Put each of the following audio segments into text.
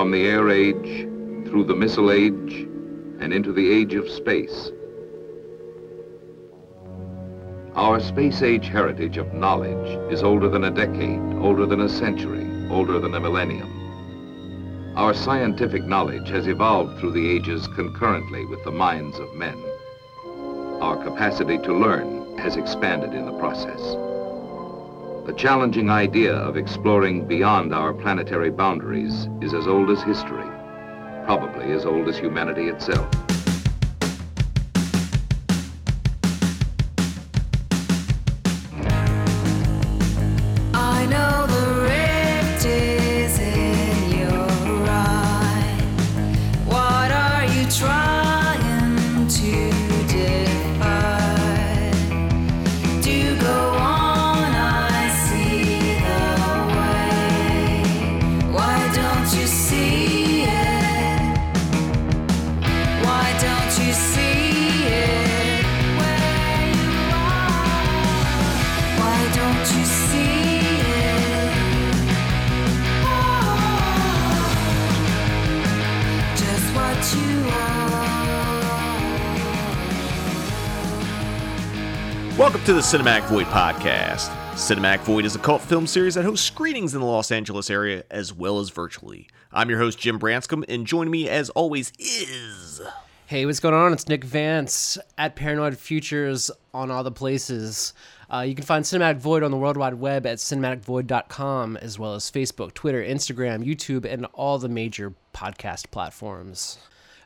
from the air age, through the missile age, and into the age of space. Our space age heritage of knowledge is older than a decade, older than a century, older than a millennium. Our scientific knowledge has evolved through the ages concurrently with the minds of men. Our capacity to learn has expanded in the process. The challenging idea of exploring beyond our planetary boundaries is as old as history, probably as old as humanity itself. To the Cinematic Void podcast. Cinematic Void is a cult film series that hosts screenings in the Los Angeles area as well as virtually. I'm your host, Jim Branscombe, and joining me as always is. Hey, what's going on? It's Nick Vance at Paranoid Futures on all the places. Uh, you can find Cinematic Void on the World Wide Web at cinematicvoid.com, as well as Facebook, Twitter, Instagram, YouTube, and all the major podcast platforms.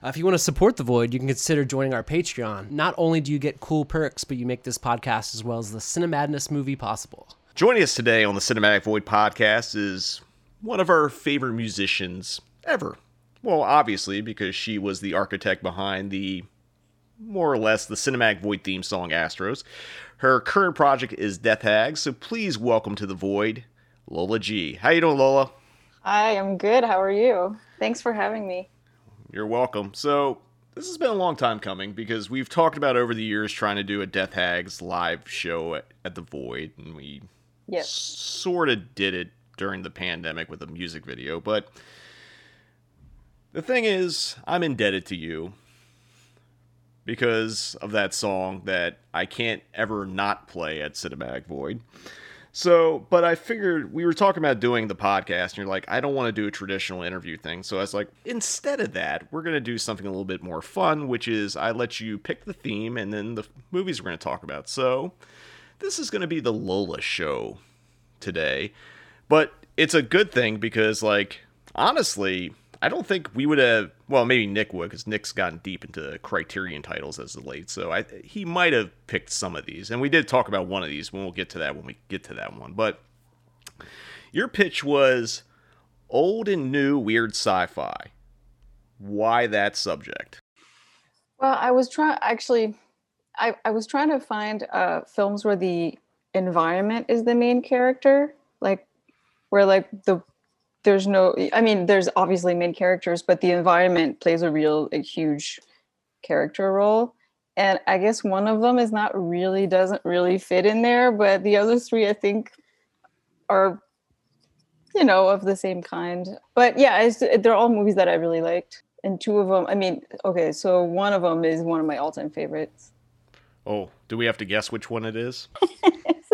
Uh, if you want to support The Void, you can consider joining our Patreon. Not only do you get cool perks, but you make this podcast as well as the Cinemadness movie possible. Joining us today on the Cinematic Void podcast is one of our favorite musicians ever. Well, obviously, because she was the architect behind the more or less the Cinematic Void theme song Astros. Her current project is Death Hag, so please welcome to the Void, Lola G. How you doing, Lola? I'm good. How are you? Thanks for having me. You're welcome. So, this has been a long time coming because we've talked about over the years trying to do a Death Hags live show at, at the Void, and we Yes. sort of did it during the pandemic with a music video. But the thing is, I'm indebted to you because of that song that I can't ever not play at Cinematic Void. So, but I figured we were talking about doing the podcast, and you're like, I don't want to do a traditional interview thing. So I was like, instead of that, we're going to do something a little bit more fun, which is I let you pick the theme and then the movies we're going to talk about. So this is going to be the Lola show today. But it's a good thing because, like, honestly, I don't think we would have. Well, maybe Nick would, because Nick's gotten deep into Criterion titles as of late. So I, he might have picked some of these, and we did talk about one of these when we'll get to that when we get to that one. But your pitch was old and new weird sci-fi. Why that subject? Well, I was trying actually I, I was trying to find uh films where the environment is the main character, like where like the there's no I mean there's obviously main characters, but the environment plays a real a huge character role. And I guess one of them is not really doesn't really fit in there, but the other three I think are you know of the same kind. But yeah, it's, they're all movies that I really liked. And two of them, I mean, okay, so one of them is one of my all-time favorites. Oh, do we have to guess which one it is?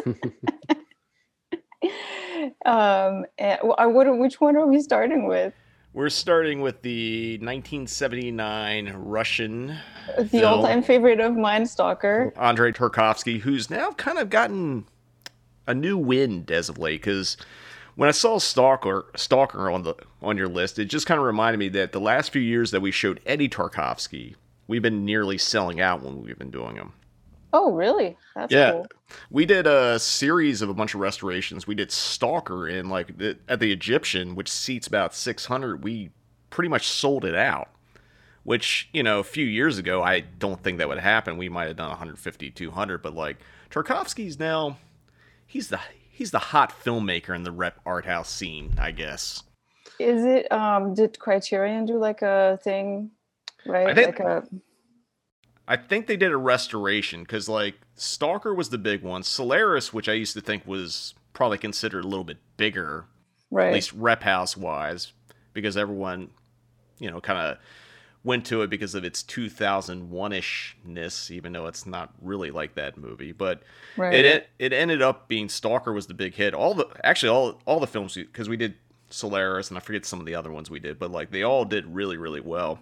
Um, and, well, I would which one are we starting with? We're starting with the 1979 Russian The film. all-time favorite of mine, Stalker. Andrei Tarkovsky, who's now kind of gotten a new wind as of late. Because when I saw Stalker, Stalker on the on your list, it just kind of reminded me that the last few years that we showed Eddie Tarkovsky, we've been nearly selling out when we've been doing them. Oh, really? That's Yeah, cool. we did a series of a bunch of restorations. We did Stalker in like the, at the Egyptian, which seats about 600. We pretty much sold it out. Which you know, a few years ago, I don't think that would happen. We might have done 150, 200, but like Tarkovsky's now, he's the he's the hot filmmaker in the rep art house scene, I guess. Is it? Um, did Criterion do like a thing? Right, like a I think they did a restoration because like Stalker was the big one. Solaris, which I used to think was probably considered a little bit bigger, right. at least rep house wise, because everyone, you know, kind of went to it because of its 2001-ishness, even though it's not really like that movie. But Right. it it ended up being Stalker was the big hit. All the actually all all the films because we did Solaris and I forget some of the other ones we did, but like they all did really really well,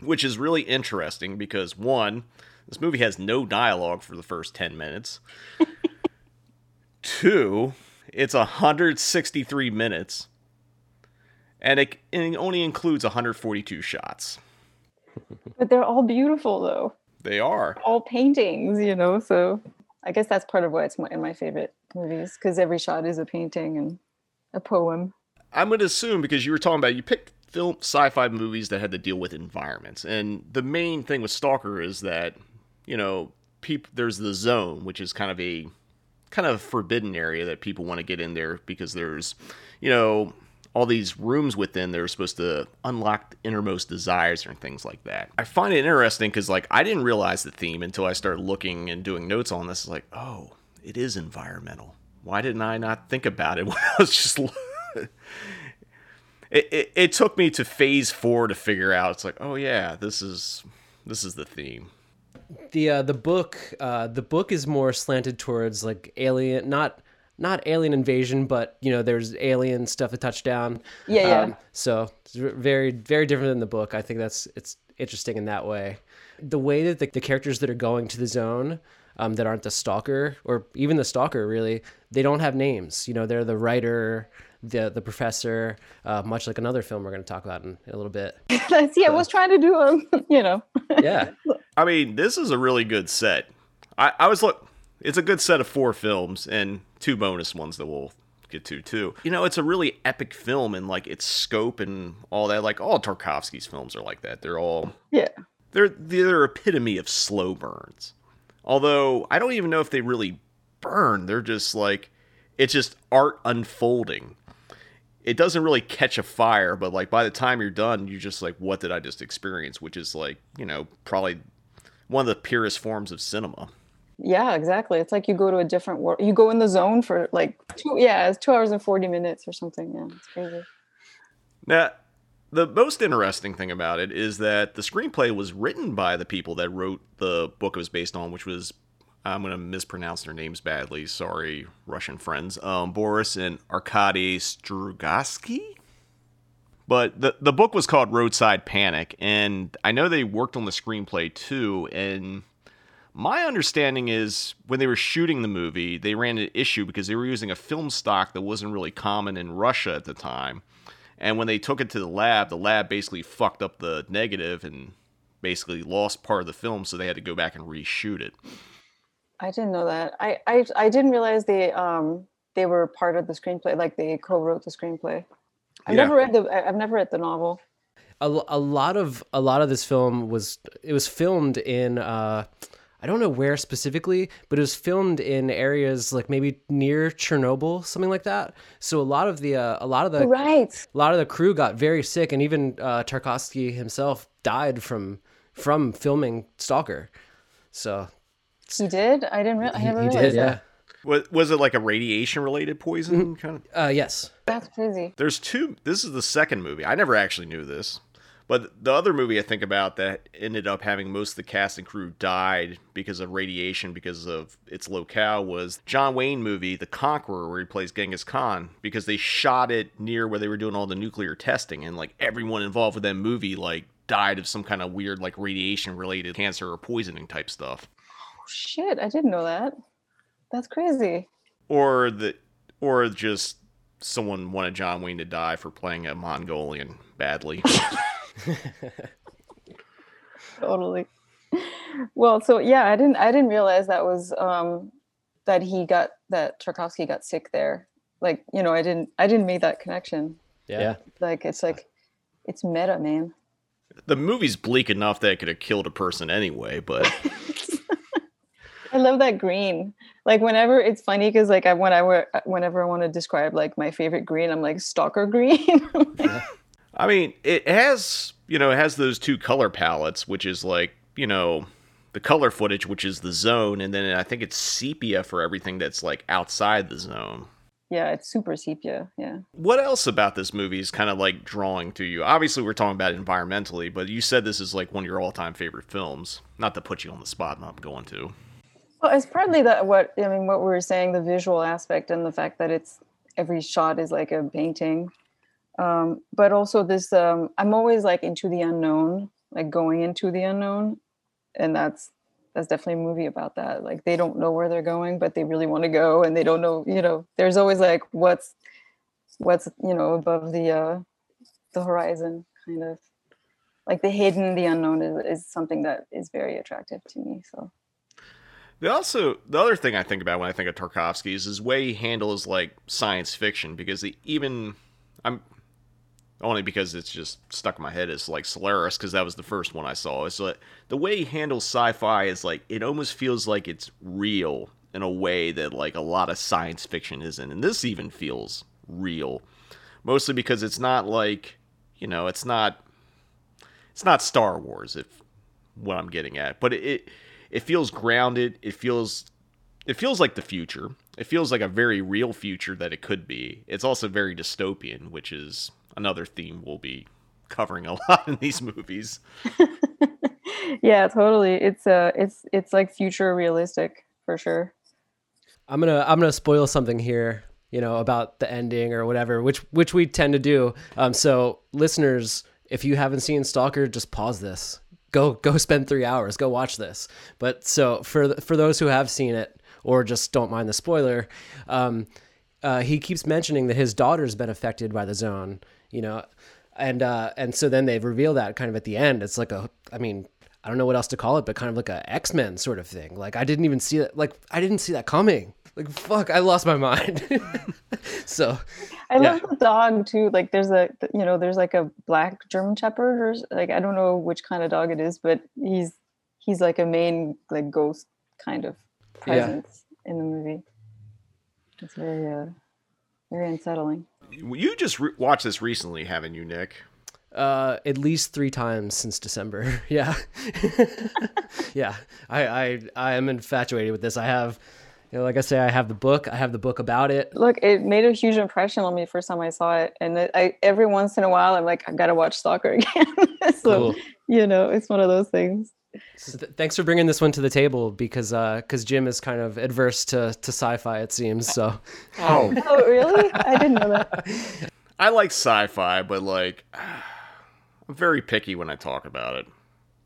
which is really interesting because one, this movie has no dialogue for the first 10 minutes. Two, it's 163 minutes. And it, it only includes 142 shots. But they're all beautiful though. They are. All paintings, you know. So I guess that's part of why it's my, in my favorite movies because every shot is a painting and a poem. I'm going to assume because you were talking about you picked film sci-fi movies that had to deal with environments, and the main thing with Stalker is that you know there's the zone, which is kind of a kind of forbidden area that people want to get in there because there's you know all these rooms within that are supposed to unlock innermost desires and things like that. I find it interesting because like I didn't realize the theme until I started looking and doing notes on this. Like, oh, it is environmental. Why didn't I not think about it when I was just it, it, it took me to phase four to figure out. It's like oh yeah this is this is the theme. The uh, the book uh, the book is more slanted towards like alien not not alien invasion but you know there's alien stuff to touch down. Yeah, yeah. so it's very very different than the book. I think that's it's interesting in that way. The way that the, the characters that are going to the zone um, that aren't the stalker or even the stalker really they don't have names. You know they're the writer the the professor uh, much like another film we're going to talk about in, in a little bit See, I was trying to do a, you know. yeah i mean this is a really good set i, I was look it's a good set of four films and two bonus ones that we'll get to too you know it's a really epic film and like its scope and all that like all tarkovsky's films are like that they're all Yeah. they're they're epitome of slow burns. Although I don't even know if they really burn. They're just like it's just art unfolding. It doesn't really catch a fire, but like by the time you're done, you're just like, what did I just experience? Which is like, you know, probably one of the purest forms of cinema. Yeah, exactly. It's like you go to a different world. You go in the zone for like two, yeah, it's two hours and 40 minutes or something. Yeah, it's crazy. Now, the most interesting thing about it is that the screenplay was written by the people that wrote the book it was based on, which was I'm going to mispronounce their names badly. Sorry, Russian friends. Um, Boris and Arkady Strugatsky. But the the book was called Roadside Picnic, and I know they worked on the screenplay too. And my understanding is when they were shooting the movie, they ran an issue because they were using a film stock that wasn't really common in Russia at the time. And when they took it to the lab, the lab basically fucked up the negative and basically lost part of the film, so they had to go back and reshoot it. I didn't know that. I, I, I didn't realize they, um, they were part of the screenplay, like they co-wrote the screenplay. I've Yeah. never read the, I've never read the novel. a, a lot of a lot of this film was it was filmed in uh I don't know where specifically, but it was filmed in areas like maybe near Chernobyl, something like that. So a lot of the uh, a lot of the Right. a lot of the crew got very sick, and even uh, Tarkovsky himself died from from filming Stalker. So He did? I didn't re- I he, never he realized did, yeah. Was, was it like a radiation related poison kind of? Uh, yes. That's crazy. There's two. This is the second movie. I never actually knew this, but the other movie I think about that ended up having most of the cast and crew died because of radiation because of its locale was John Wayne movie The Conqueror, where he plays Genghis Khan, because they shot it near where they were doing all the nuclear testing, and like everyone involved with that movie like died of some kind of weird like radiation related cancer or poisoning type stuff. Shit, I didn't know that. That's crazy. or the or just someone wanted John Wayne to die for playing a Mongolian badly. Totally. Well, so yeah, I didn't I didn't realize that was um that he got that Tarkovsky got sick there. Like, you know, I didn't I didn't make that connection. Yeah. Yeah. Like it's like it's meta, man. the movie's bleak enough that it could have killed a person anyway, but I love that green. Like whenever it's funny because like I when I were uh, whenever I want to describe like my favorite green, I'm like stalker green. I mean, it has you know it has those two color palettes, which is like you know the color footage, which is the zone, and then I think it's sepia for everything that's like outside the zone. yeah, it's super sepia. Yeah. What else about this movie is kind of like drawing to you? Obviously, we're talking about it environmentally, but you said this is like one of your all-time favorite films. Not to put you on the spot, I'm going to. Well, it's partly that what I mean, what we were saying, the visual aspect and the fact that it's every shot is like a painting. Um, but also this, um, I'm always like into the unknown, like going into the unknown, and that's that's definitely a movie about that. Like they don't know where they're going, but they really want to go, and they don't know. You know, there's always like what's what's you know above the uh, the horizon, kind of like the hidden, the unknown is, is something that is very attractive to me. So. They also the other thing I think about when I think of Tarkovsky is his way he handles like science fiction because he even I'm only because it's just stuck in my head is like Solaris because that was the first one I saw. It's like the way he handles sci-fi is like it almost feels like it's real in a way that like a lot of science fiction isn't, and this even feels real, mostly because it's not like you know it's not it's not Star Wars if what I'm getting at, but it, it it feels grounded. It feels it feels like the future. It feels like a very real future that it could be. It's also very dystopian, which is another theme we'll be covering a lot in these movies. yeah, totally. It's uh it's it's like future realistic for sure. I'm gonna I'm gonna spoil something here, you know, about the ending or whatever, which which we tend to do. Um, so listeners, if you haven't seen Stalker, just pause this. Go go spend three hours. Go watch this. But so for for those who have seen it or just don't mind the spoiler, um, uh, he keeps mentioning that his daughter's been affected by the zone. You know, and uh, and so then they reveal that kind of at the end. It's like a, I mean, I don't know what else to call it, but kind of like a X Men sort of thing. Like I didn't even see that. Like I didn't see that coming. Like fuck, I lost my mind. so I Yeah. love the dog too. Like there's a you know there's like a black German Shepherd or like I don't know which kind of dog it is, but he's he's like a main like ghost kind of Yeah. presence in the movie. It's very uh very unsettling. You just re- watched this recently, haven't you, Nick? uh, at least three times since December. Yeah, yeah. I, I I am infatuated with this. I have, you know, like I say, I have the book. I have the book about it. Look, it made a huge impression on me the first time I saw it, and it, I every once in a while I'm like I gotta watch Stalker again. so Cool. you know it's one of those things. So th- thanks for bringing this one to the table because uh, because Jim is kind of adverse to to sci-fi. It seems so. Oh, Oh really? I didn't know that. I like sci-fi, but like I'm very picky when I talk about it.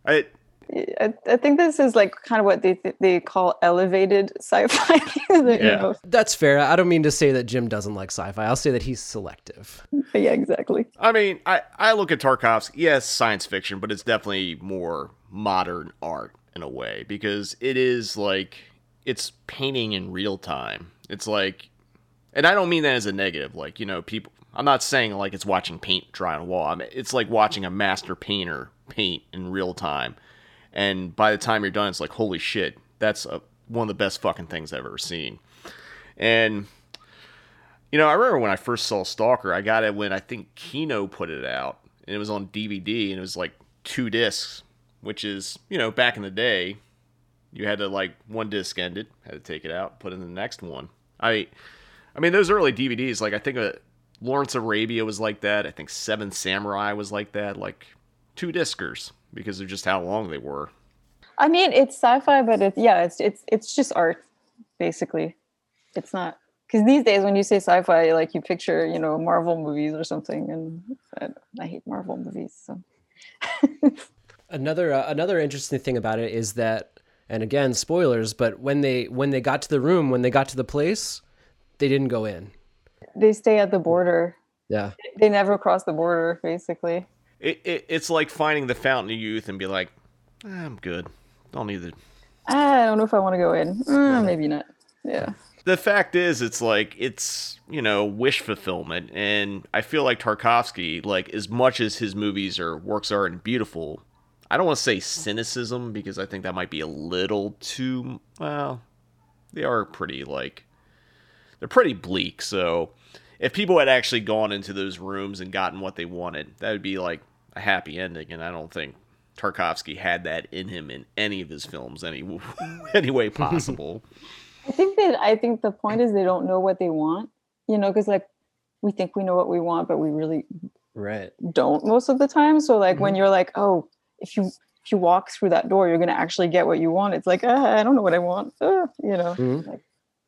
I I, I think this is like kind of what they they call elevated sci-fi. that, you Yeah. know, That's fair. I don't mean to say that Jim doesn't like sci-fi. I'll say that he's selective. yeah, exactly. I mean, I, I look at Tarkovsky, yes, science fiction, but it's definitely more modern art in a way because it is like it's painting in real time. It's like, and I don't mean that as a negative. Like you know, people. I'm not saying like it's watching paint dry on a wall. I mean, it's like watching a master painter paint in real time, and by the time you're done, it's like holy shit, that's a, one of the best fucking things I've ever seen. And you know, I remember when I first saw Stalker, I got it when I think Kino put it out, and it was on DVD, and it was like two discs, which is, you know, back in the day, you had to like one disc ended, had to take it out, put in the next one. I, I mean, those early DVDs, like I think uh, Lawrence Arabia was like that. I think Seven Samurai was like that, like two discers because of just how long they were. I mean, it's sci-fi, but it's yeah, it's it's it's just art, basically. It's not because these days when you say sci-fi, like you picture you know Marvel movies or something, and I, I hate Marvel movies. So Another uh, another interesting thing about it is that, and again, spoilers. But when they when they got to the room, when they got to the place, they didn't go in. they stay at the border. Yeah. They never cross the border, basically. It, it it's like finding the fountain of youth and be like, "Ah, I'm good, don't need the I don't know if I want to go in. Uh, maybe not. Yeah. the fact is it's like it's you know wish fulfillment and i feel like tarkovsky like as much as his movies or works are and beautiful i don't want to say cynicism because i think that might be a little too well they are pretty like they're pretty bleak so if people had actually gone into those rooms and gotten what they wanted that would be like a happy ending and i don't think tarkovsky had that in him in any of his films any any way possible I think that I think the point is they don't know what they want. you know, because like we think we know what we want, but we really Right. don't most of the time. So like Mm-hmm. when you're like, oh, if you if you walk through that door, you're gonna actually get what you want. It's like, uh, I don't know what I want. Uh, you know. Mhm. Like,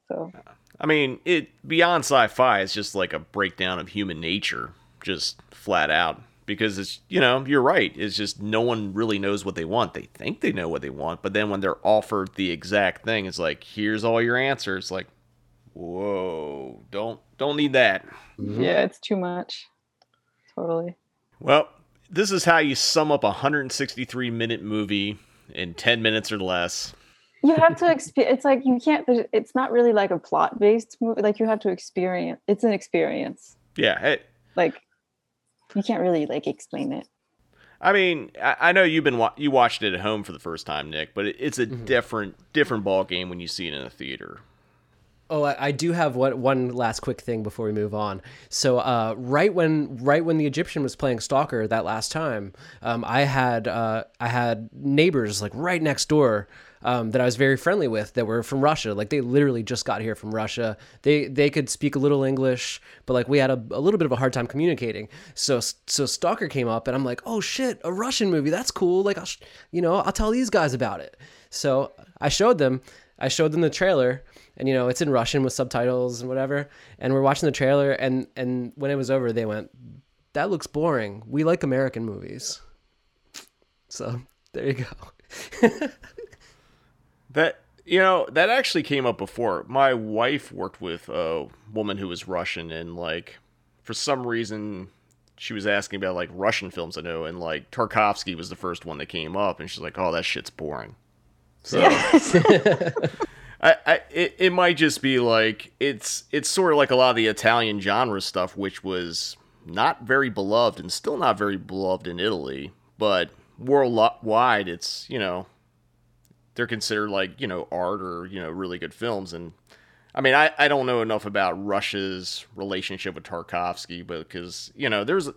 so I mean, it beyond sci-fi is just like a breakdown of human nature, just flat out. Because it's you know you're right. It's just no one really knows what they want. They think they know what they want, but then when they're offered the exact thing, it's like here's all your answers. Like, whoa, don't don't need that. yeah, it's too much. Totally. Well, this is how you sum up a 163 minute movie in 10 minutes or less. You have to experience. It's like you can't. there's- It's not really like a plot based movie. Like you have to experience. It's an experience. Yeah, it, Like you can't really like explain it. I mean, I, I know you've been wa- you watched it at home for the first time, Nick, but it, it's a different different ball game when you see it in a theater. Oh, I, I do have one one last quick thing before we move on. So, uh, right when right when the Egyptian was playing Stalker that last time, um, I had uh, I had neighbors like right next door um, that I was very friendly with that were from Russia. Like they literally just got here from Russia. They they could speak a little English, but like we had a, a little bit of a hard time communicating. So so Stalker came up, and I'm like, oh shit, a Russian movie. That's cool. Like I'll sh- you know I'll tell these guys about it. So I showed them. I showed them the trailer, and you know it's in Russian with subtitles and whatever. And we're watching the trailer, and and when it was over, they went, "That looks boring. We like American movies." So there you go. That you know that actually came up before. My wife worked with a woman who was Russian, and like for some reason she was asking about like Russian films I know, and like Tarkovsky was the first one that came up, and she's like, "Oh, that shit's boring." So I, I it, it might just be like it's it's sort of like a lot of the Italian genre stuff, which was not very beloved and still not very beloved in Italy, but worldwide, it's you know they're considered like you know art or you know really good films. And i mean i, I don't know enough about russia's relationship with tarkovsky but because you know there's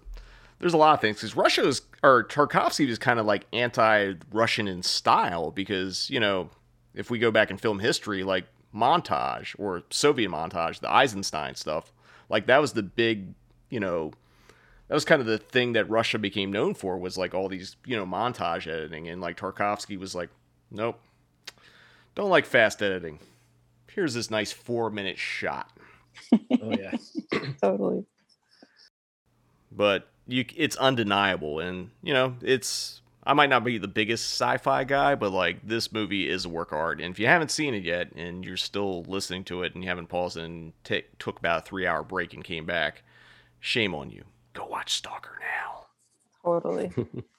there's a lot of things. Because russia is or tarkovsky was kind of like anti-russian in style because you know if we go back in film history like montage or soviet montage the eisenstein stuff like that was the big you know that was kind of the thing that Russia became known for was like all these, you know, montage editing. And like Tarkovsky was like, nope. Don't like fast editing. Here's this nice 4-minute shot. Oh yeah. Totally. But you it's undeniable and, you know, it's I might not be the biggest sci-fi guy, but like this movie is a work of art. And if you haven't seen it yet and you're still listening to it and you haven't paused and ta took about a 3-hour break and came back, shame on you. Go watch Stalker now. Totally.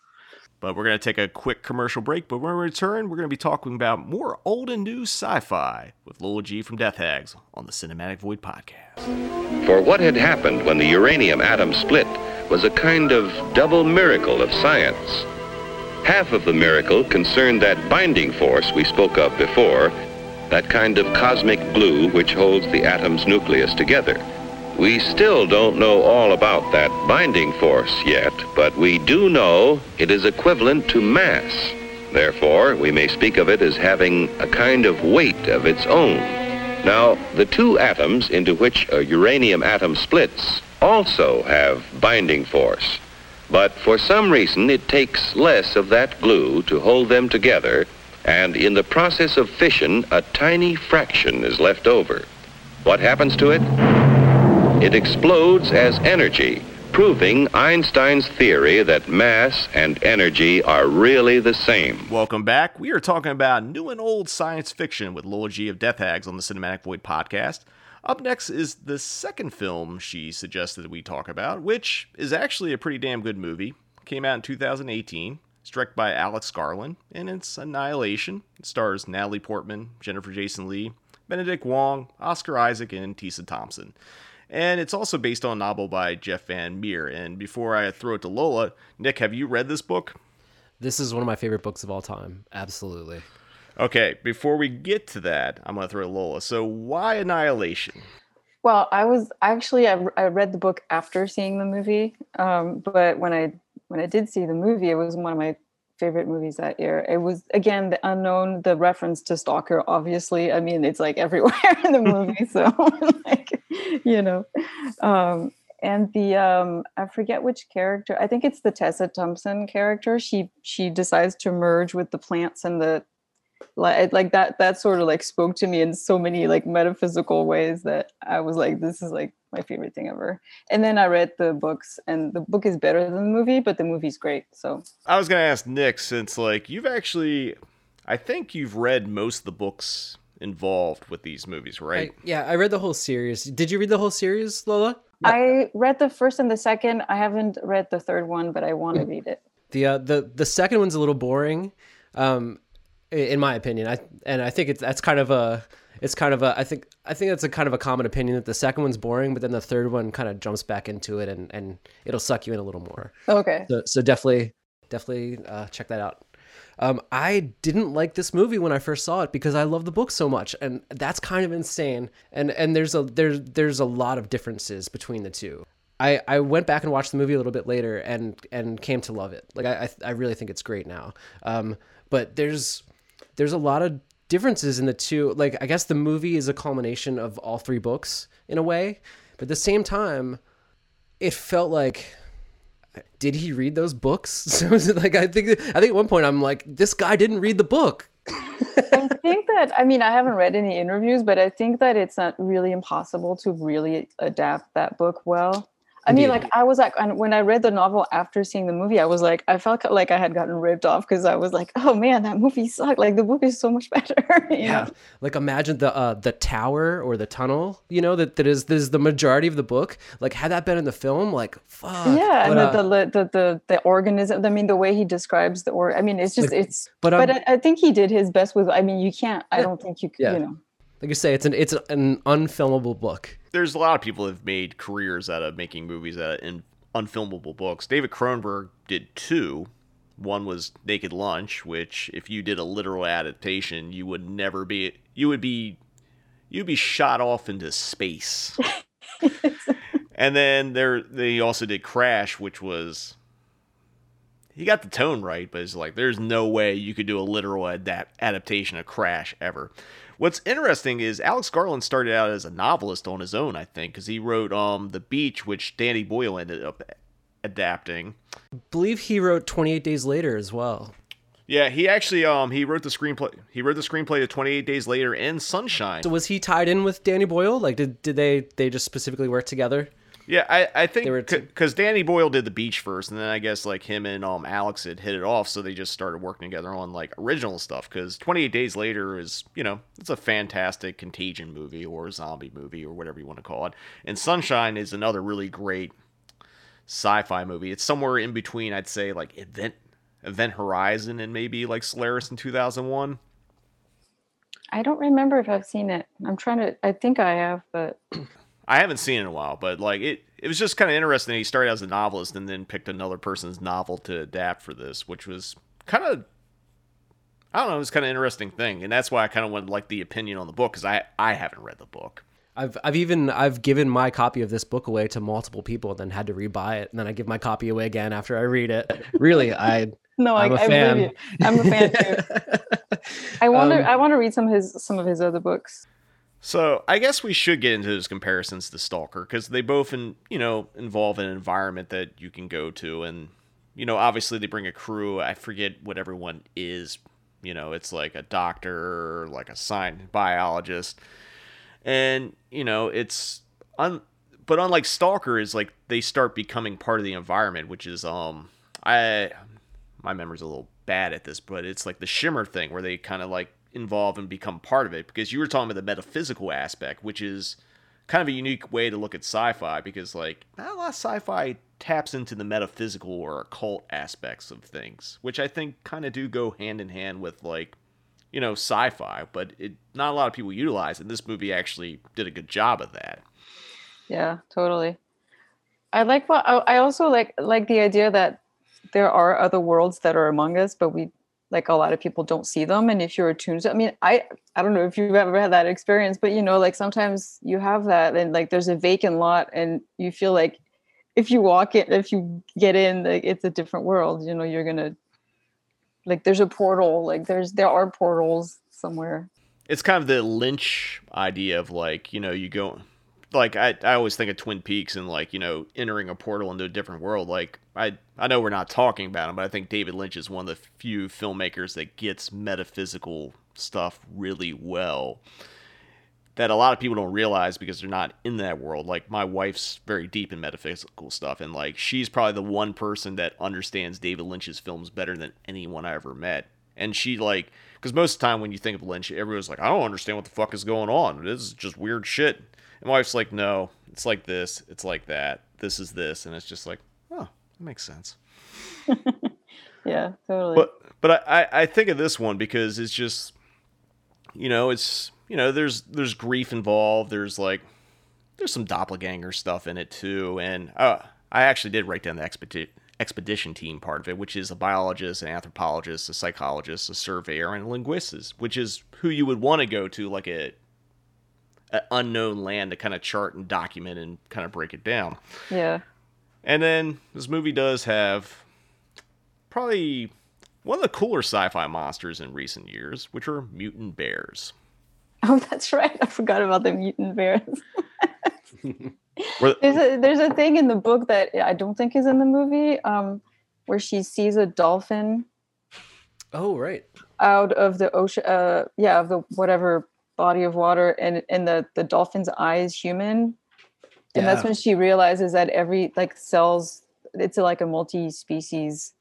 But we're going to take a quick commercial break. But when we return, we're going to be talking about more old and new sci fi with Lola G from Death Hags on the Cinematic Void podcast. For what had happened when the uranium atom split was a kind of double miracle of science. Half of the miracle concerned that binding force we spoke of before, that kind of cosmic glue which holds the atom's nucleus together. We still don't know all about that binding force yet, but we do know it is equivalent to mass. Therefore, we may speak of it as having a kind of weight of its own. Now, the two atoms into which a uranium atom splits also have binding force. But for some reason, it takes less of that glue to hold them together, and in the process of fission, a tiny fraction is left over. What happens to it? It explodes as energy, proving Einstein's theory that mass and energy are really the same. Welcome back. We are talking about new and old science fiction with Lola G of Death Hags on the Cinematic Void podcast. Up next is the second film she suggested that we talk about, which is actually a pretty damn good movie. Came out in 2018. It's directed by Alex Garland, and it's Annihilation. It stars Natalie Portman, Jennifer Jason Leigh, Benedict Wong, Oscar Isaac, and Tessa Thompson. And it's also based on a novel by Jeff VanderMeer. And before I throw it to Lola, Nick, have you read this book? This is one of my favorite books of all time. Absolutely. Okay, before we get to that, I'm going to throw it to Lola. So, why Annihilation? Well, I was actually I, I read the book after seeing the movie, um, but when I when I did see the movie, it was one of my favorite movies that year. It was again the unknown, the reference to Stalker. Obviously, I mean it's like everywhere in the movie. so like you know, um, and the um, I forget which character. I think it's the Tessa Thompson character. She she decides to merge with the plants and the like like that that sort of like spoke to me in so many like metaphysical ways that I was like this is like my favorite thing ever. And then I read the books and the book is better than the movie, but the movie's great. So I was gonna ask Nick since like you've actually, I think you've read most of the books involved with these movies, right? I, yeah, I read the whole series. Did you read the whole series, Lola? I read the first and the second. I haven't read the third one, but I want to read it. The uh, the the second one's a little boring, um, in my opinion. I and I think it's that's kind of a it's kind of a I think I think that's a kind of a common opinion that the second one's boring, but then the third one kind of jumps back into it and and it'll suck you in a little more. Okay. So so definitely definitely uh, check that out. Um, I didn't like this movie when I first saw it because I love the book so much, and that's kind of insane. And and there's a there's there's a lot of differences between the two. I, I went back and watched the movie a little bit later and and came to love it. Like I I, I really think it's great now. Um, but there's there's a lot of differences in the two. Like I guess the movie is a culmination of all three books in a way, but at the same time, it felt like did he read those books? So like I think I think at one point I'm like this guy didn't read the book. I think that I mean I haven't read any interviews, but I think that it's not really impossible to really adapt that book well. I mean, like I was like, and when I read the novel after seeing the movie, I was like, I felt like I had gotten ripped off because I was like, oh man, that movie sucked. Like the book is so much better. yeah, know? Like imagine the uh, the tower or the tunnel, you know, that, that is this is the majority of the book. Like had that been in the film, like fuck. Yeah, But, and uh, the, the the the the organism. I mean, the way he describes the or. I mean, it's just Like, it's. but, But, um, I, I think he did his best with. I mean, you can't. I don't think you. Yeah. You know. like you say, it's an it's an unfilmable book. There's a lot of people that have made careers out of making movies out of in unfilmable books. David Cronenberg did two. One was Naked Lunch, which if you did a literal adaptation, you would never be you would be you'd be shot off into space. and then there they also did Crash, which was he got the tone right, but it's like there's no way you could do a literal adapt- adaptation of Crash ever. What's interesting is Alex Garland started out as a novelist on his own, I think, because he wrote um The Beach, which Danny Boyle ended up adapting. I believe he wrote 28 Days Later as well. Yeah, he actually um he wrote the screenplay. He wrote the screenplay to 28 Days Later and Sunshine. So was he tied in with Danny Boyle? Like did did they they just specifically work together? Yeah, I, I think They were t- because Danny Boyle did the beach first, and then I guess like him and um Alex had hit it off, so they just started working together on like original stuff. Because Twenty Eight Days Later is you know it's a fantastic contagion movie or zombie movie or whatever you want to call it, and Sunshine is another really great sci-fi movie. It's somewhere in between, I'd say like Event Event Horizon and maybe like Solaris in two thousand one. I don't remember if I've seen it. I'm trying to. I think I have, but I haven't seen it in a while, but like it, it was just kind of interesting. He started as a novelist and then picked another person's novel to adapt for this, which was kind of, I don't know, it was kind of interesting thing, and that's why I kind of wanted like the opinion on the book because I I haven't read the book. I've I've even I've given my copy of this book away to multiple people and then had to rebuy it and then I give my copy away again after I read it. Really, I no, I, I'm a I fan. believe you. I'm a fan too. I want to. Um, I want to read some of his some of his other books. So I guess we should get into those comparisons to Stalker because they both, in, you know, involve an environment that you can go to, and you know, obviously they bring a crew. I forget what everyone is. You know, it's like a doctor, like a science biologist, and you know, it's un. But unlike Stalker, is like they start becoming part of the environment, which is um, I my memory's a little bad at this, but it's like the shimmer thing where they kind of like involve and become part of it because you were talking about the metaphysical aspect, which is kind of a unique way to look at sci-fi because like not a lot of sci-fi taps into the metaphysical or occult aspects of things, which I think kind of do go hand in hand with like you know sci-fi, but it not a lot of people utilize, and this movie actually did a good job of that. Yeah, totally. I like what I I also like like the idea that there are other worlds that are among us, but we like a lot of people don't see them. And if you're attuned to, I mean, I I don't know if you've ever had that experience, but you know, like sometimes you have that, and like there's a vacant lot, and you feel like if you walk in, if you get in, like it's a different world. You know, you're gonna like there's a portal like there's there are portals somewhere it's kind of the Lynch idea of like, you know, you go like I, I always think of Twin Peaks and like, you know, entering a portal into a different world. Like I I know we're not talking about him, but I think David Lynch is one of the few filmmakers that gets metaphysical stuff really well. That a lot of people don't realize because they're not in that world. Like my wife's very deep in metaphysical stuff and like she's probably the one person that understands David Lynch's films better than anyone I ever met. And she like because most of the time when you think of Lynch, everyone's like, I don't understand what the fuck is going on. This is just weird shit. And my wife's like, no, it's like this, it's like that, this is this, and it's just like, oh, that makes sense. yeah totally But but I, I think of this one because it's just, you know, it's you know, there's there's grief involved. There's like there's some doppelganger stuff in it too, and uh, I actually did write down the expedition expedition team part of it, which is a biologist, an anthropologist, a psychologist, a surveyor, and a linguist, which is who you would want to go to, like a unknown land to kind of chart and document and kind of break it down. yeah And then this movie does have probably one of the cooler sci-fi monsters in recent years, which are mutant bears. oh that's right i forgot about the mutant bears there's a there's a thing in the book that i don't think is in the movie um where she sees a dolphin Oh, right. out of the ocean uh yeah of the whatever body of water and and the the dolphin's eye is human and that's when she realizes that every like cells it's like a multi-species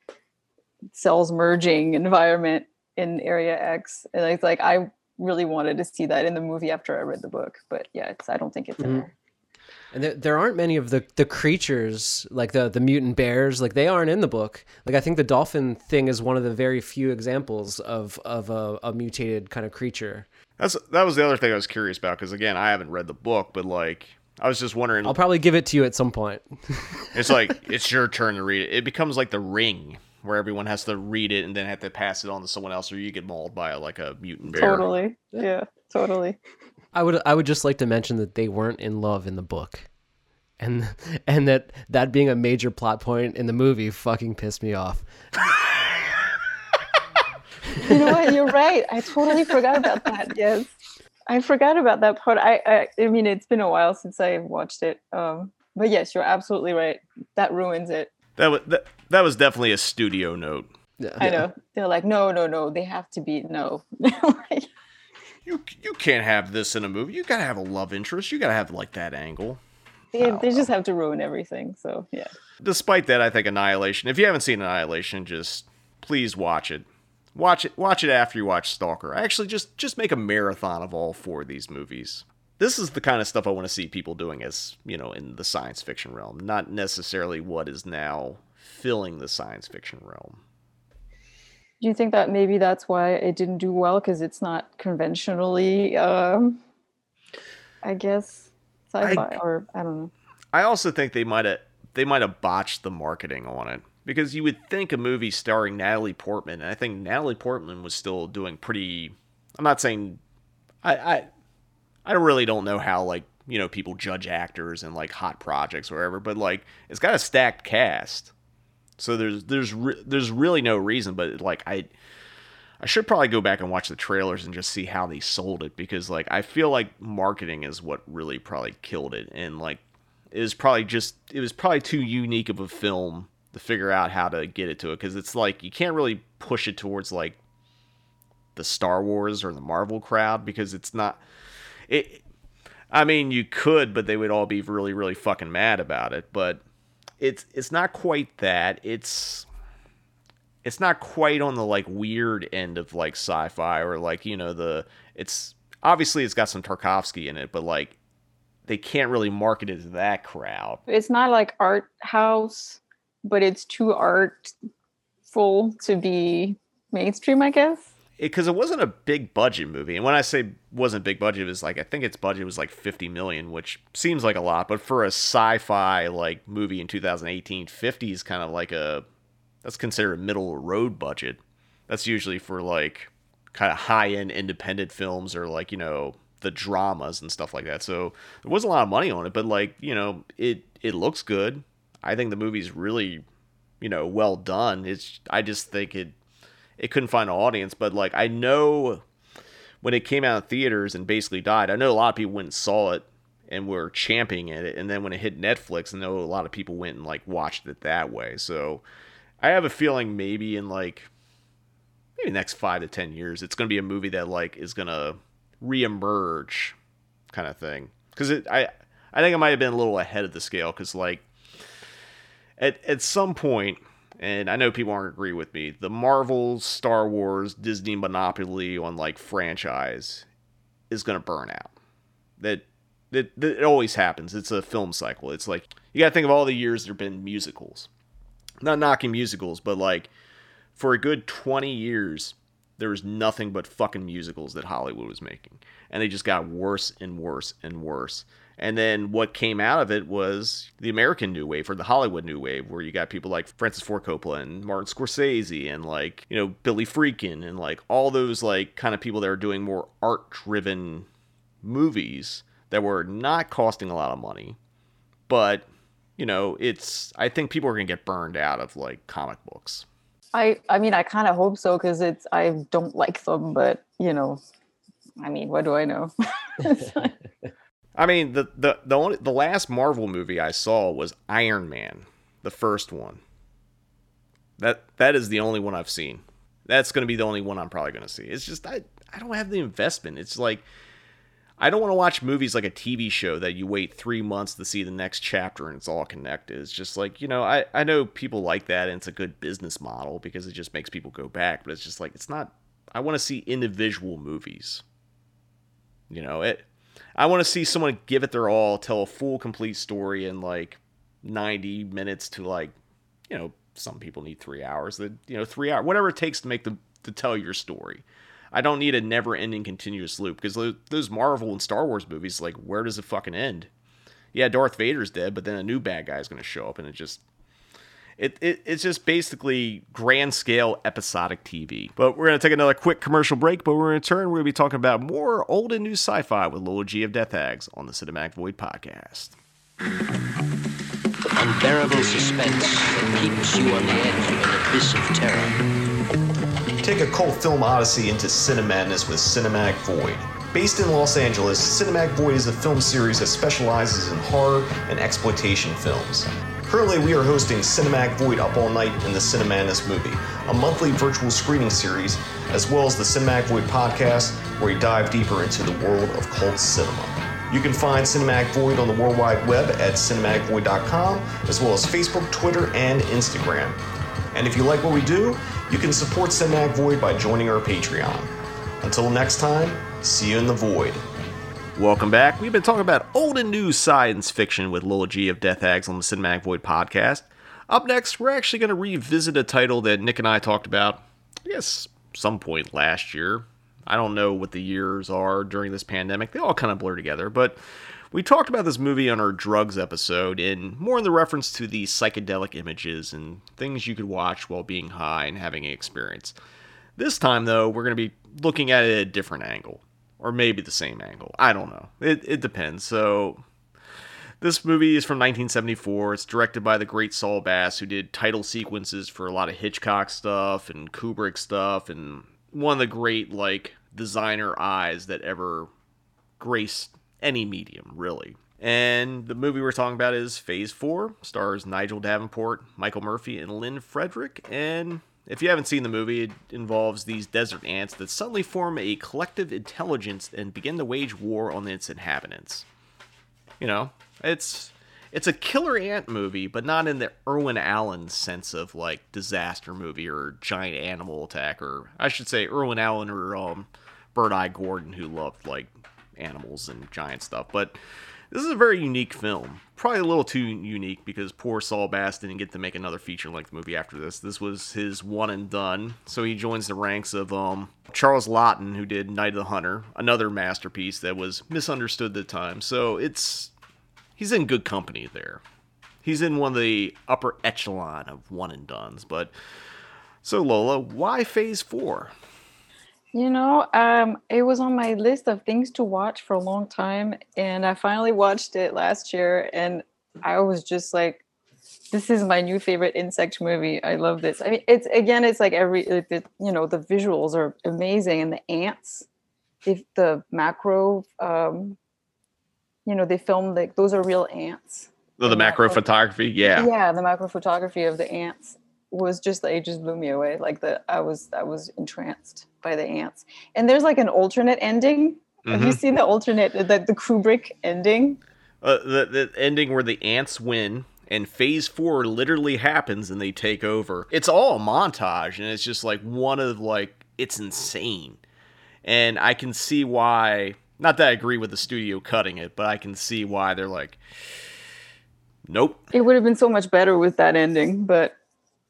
cells merging environment in area x and it's like i really wanted to see that in the movie after i read the book but yeah it's i don't think it's in Mhm. there And there, there aren't many of the, the creatures like the the mutant bears like they aren't in the book. Like I think the dolphin thing is one of the very few examples of of a, a mutated kind of creature. That's that was the other thing I was curious about because again, I haven't read the book, but like I was just wondering. I'll probably give it to you at some point. It's like it's your turn to read it. It becomes like the ring where everyone has to read it and then have to pass it on to someone else, or you get mauled by like a mutant bear. totally yeah totally I would I would just like to mention that they weren't in love in the book. And and that that being a major plot point in the movie fucking pissed me off. you know what you're right i totally forgot about that yes i forgot about that part I, I i mean it's been a while since i watched it um but yes you're absolutely right that ruins it That was that, that was definitely a studio note. Yeah. i know they're like no no no they have to be no Like, You you can't have this in a movie. You gotta have a love interest. You gotta have like that angle. they, they just have to ruin everything so yeah Despite that, I think Annihilation. If you haven't seen Annihilation, just please watch it. Watch it. Watch it after you watch Stalker. Actually, just just make a marathon of all four of these movies. This is the kind of stuff I want to see people doing, as you know, in the science fiction realm, not necessarily what is now filling the science fiction realm. do you think that maybe that's why it didn't do well because it's not conventionally um i guess sci-fi or i don't know I also think they might have they might have botched the marketing on it because you would think a movie starring Natalie Portman, and I think Natalie Portman was still doing pretty. I'm not saying I I I really don't know how like you know people judge actors and like hot projects or whatever, but like it's got a stacked cast, so there's there's re- there's really no reason, but like I. I should probably go back and watch the trailers and just see how they sold it because like I feel like marketing is what really probably killed it and like it was probably just it was probably too unique of a film to figure out how to get it to it because it's like you can't really push it towards like the Star Wars or the Marvel crowd because it's not it I mean you could but they would all be really really fucking mad about it but it's it's not quite that it's it's not quite on the like weird end of like sci-fi or like you know the it's obviously it's got some Tarkovsky in it but like they can't really market it to that crowd. it's not like art house but it's too artful to be mainstream i guess Because it, wasn't a big budget movie, and when I say wasn't big budget, it was like I think its budget was like fifty million, which seems like a lot, but for a sci-fi like movie in 2018, 50 is kind of like a that's considered a middle road budget. That's usually for like kind of high-end independent films or like you know the dramas and stuff like that. So there wasn't a lot of money on it, but like you know it it looks good. I think the movie's really you know well done. It's I just think it it couldn't find an audience. But like I know when it came out in theaters and basically died, I know a lot of people went and saw it and were championing it. And then when it hit Netflix, I know a lot of people went and like watched it that way. So I have a feeling maybe in like maybe next five to ten years, it's to be a movie that like is to reemerge, kind of thing. Because it I I think it might have been a little ahead of the scale. Because like at at some point, and I know people aren't agree with me, the Marvel, Star Wars, Disney monopoly on like franchise is going to burn out. That that it always happens. It's a film cycle. It's like you got to think of all the years there've been musicals. Not knocking musicals, but like for a good 20 years there was nothing but fucking musicals that Hollywood was making. And they just got worse and worse and worse. And then what came out of it was the American New Wave or the Hollywood New Wave, where you got people like Francis Ford Coppola and Martin Scorsese and like, you know, Billy Friedkin and like all those like kind of people that are doing more art driven movies that were not costing a lot of money. But, you know, it's, I think people are going to get burned out of like comic books. I I mean I kind of hope so because it's I don't like them, but you know, I mean, what do I know? I mean, the the the only the last Marvel movie I saw was Iron Man, the first one. That that is the only one I've seen. That's going to be the only one I'm probably going to see. It's just I I don't have the investment. It's like I don't want to watch movies like a TV show that you wait three months to see the next chapter and it's all connected. It's just like, you know, I, I know people like that and it's a good business model because it just makes people go back, but it's just like, it's not, I want to see individual movies. You know, it, I want to see someone give it their all, tell a full, complete story in like 90 minutes to like, you know, some people need three hours, that, you know, three hours, whatever it takes to make the, to tell your story. I don't need a never-ending continuous loop because those Marvel and Star Wars movies, like, where does it fucking end? Yeah, Darth Vader's dead, but then a new bad guy is going to show up, and it just it, it it's just basically grand scale episodic TV. But we're going to take another quick commercial break, but we're going to return. We're going to be talking about more old and new sci-fi with Lola G of Death Hags on the Cinematic Void podcast. Unbearable suspense that keeps you on the edge of an abyss of terror. Take a cult film odyssey into Cinemadness with Cinematic Void. Based in Los Angeles, Cinematic Void is a film series that specializes in horror and exploitation films. Currently, we are hosting Cinematic Void Up All Night in the Cinemadness movie, a monthly virtual screening series, as well as the Cinematic Void podcast, where we dive deeper into the world of cult cinema. You can find Cinematic Void on the World Wide Web at cinematicvoid.com, as well as Facebook, Twitter, and Instagram. And if you like what we do, you can support Cinematic Void by joining our Patreon. Until next time, see you in the void. Welcome back. We've been talking about old and new science fiction with Lola G of Death Hags on the Cinematic Void podcast. Up next, we're actually going to revisit a title that Nick and I talked about, I guess, some point last year. I don't know what the years are during this pandemic. They all kind of blur together, but we talked about this movie on our drugs episode, and more in the reference to the psychedelic images and things you could watch while being high and having an experience. This time, though, we're going to be looking at it at a different angle, or maybe the same angle. I don't know. It, it depends. So, this movie is from 1974. It's directed by the great Saul Bass, who did title sequences for a lot of Hitchcock stuff and Kubrick stuff, and one of the great, like, designer eyes that ever graced any medium, really. And the movie we're talking about is Phase 4, stars Nigel Davenport, Michael Murphy, and Lynn Frederick. And if you haven't seen the movie, it involves these desert ants that suddenly form a collective intelligence and begin to wage war on its inhabitants. You know, it's it's a killer ant movie, but not in the Irwin Allen sense of like disaster movie or giant animal attack, or I should say Irwin Allen or um, Bert I. Gordon, who loved like animals and giant stuff. But this is a very unique film. Probably a little too unique because poor Saul Bass didn't get to make another feature length movie after this. This was his one and done. So he joins the ranks of um, Charles Laughton, who did Night of the Hunter, another masterpiece that was misunderstood at the time. So it's he's in good company there. He's in one of the upper echelon of one and dones. But so Lola, why Phase Four? You know, um, it was on my list of things to watch for a long time, and I finally watched it last year, and I was just like this is my new favorite insect movie. I love this. I mean, it's again, it's like every, it, it- you know, the visuals are amazing, and the ants, if the macro, um, you know, they filmed like those are real ants. Oh, the that, macro photography, yeah. yeah the macro photography of the ants was just like it just blew me away like the i was i was entranced by the ants and there's like an alternate ending have you Mhm. seen the alternate the, the kubrick ending Uh, the the ending where the ants win and phase four literally happens and they take over. It's all a montage and it's just like one of like it's insane. And I can see why not that I agree with the studio cutting it, but I can see why they're like Nope. it would have been so much better with that ending but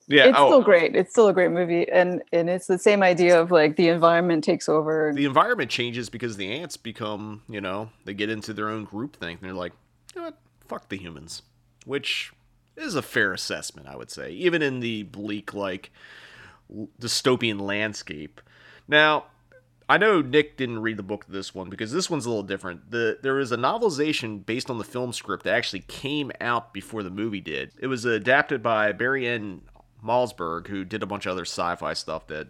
Yeah, it's oh, still great it's still a great movie and and it's the same idea of like the environment takes over the environment changes because the ants become, you know, they get into their own group thing. And they're like, you know what? Fuck the humans. Which is a fair assessment, I would say, even in the bleak, like, dystopian landscape. Now, I know Nick didn't read the book to this one because this one's a little different. The there is a novelization based on the film script that actually came out before the movie did. It was adapted by Barry N. Malzberg, who did a bunch of other sci-fi stuff that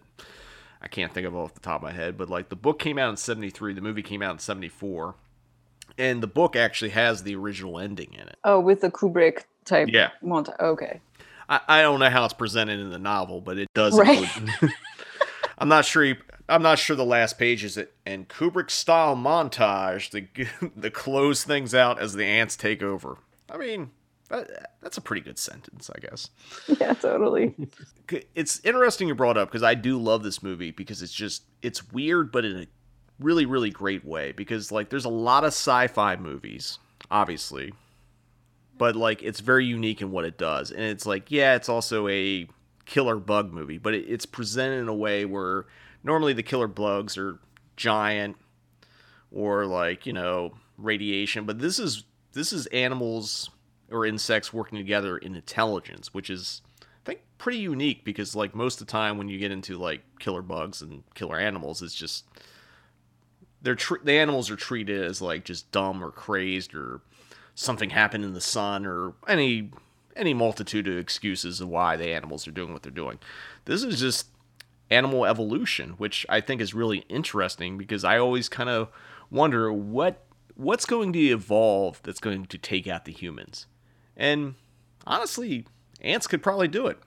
I can't think of off the top of my head, but like the book came out in 73, the movie came out in 74. And the book actually has the original ending in it. oh with the kubrick type Yeah. monta- okay I, I don't know how it's presented in the novel, but it does Right. include I'm not sure he, I'm not sure the last page is it and Kubrick style montage to to close things out as the ants take over. I mean, Uh, that's a pretty good sentence, I guess. yeah totally it's interesting you brought up because I do love this movie because it's just it's weird but in a really really great way because like there's a lot of sci-fi movies obviously but like it's very unique in what it does and it's like yeah it's also a killer bug movie but it, it's presented in a way where normally the killer bugs are giant or like you know radiation but this is this is animals or insects working together in intelligence which is I think pretty unique because like most of the time when you get into like killer bugs and killer animals, it's just they're tr- the animals are treated as like just dumb or crazed or something happened in the sun or any any multitude of excuses of why the animals are doing what they're doing. This is just animal evolution, which I think is really interesting because I always kind of wonder what what's going to evolve that's going to take out the humans. And honestly, ants could probably do it.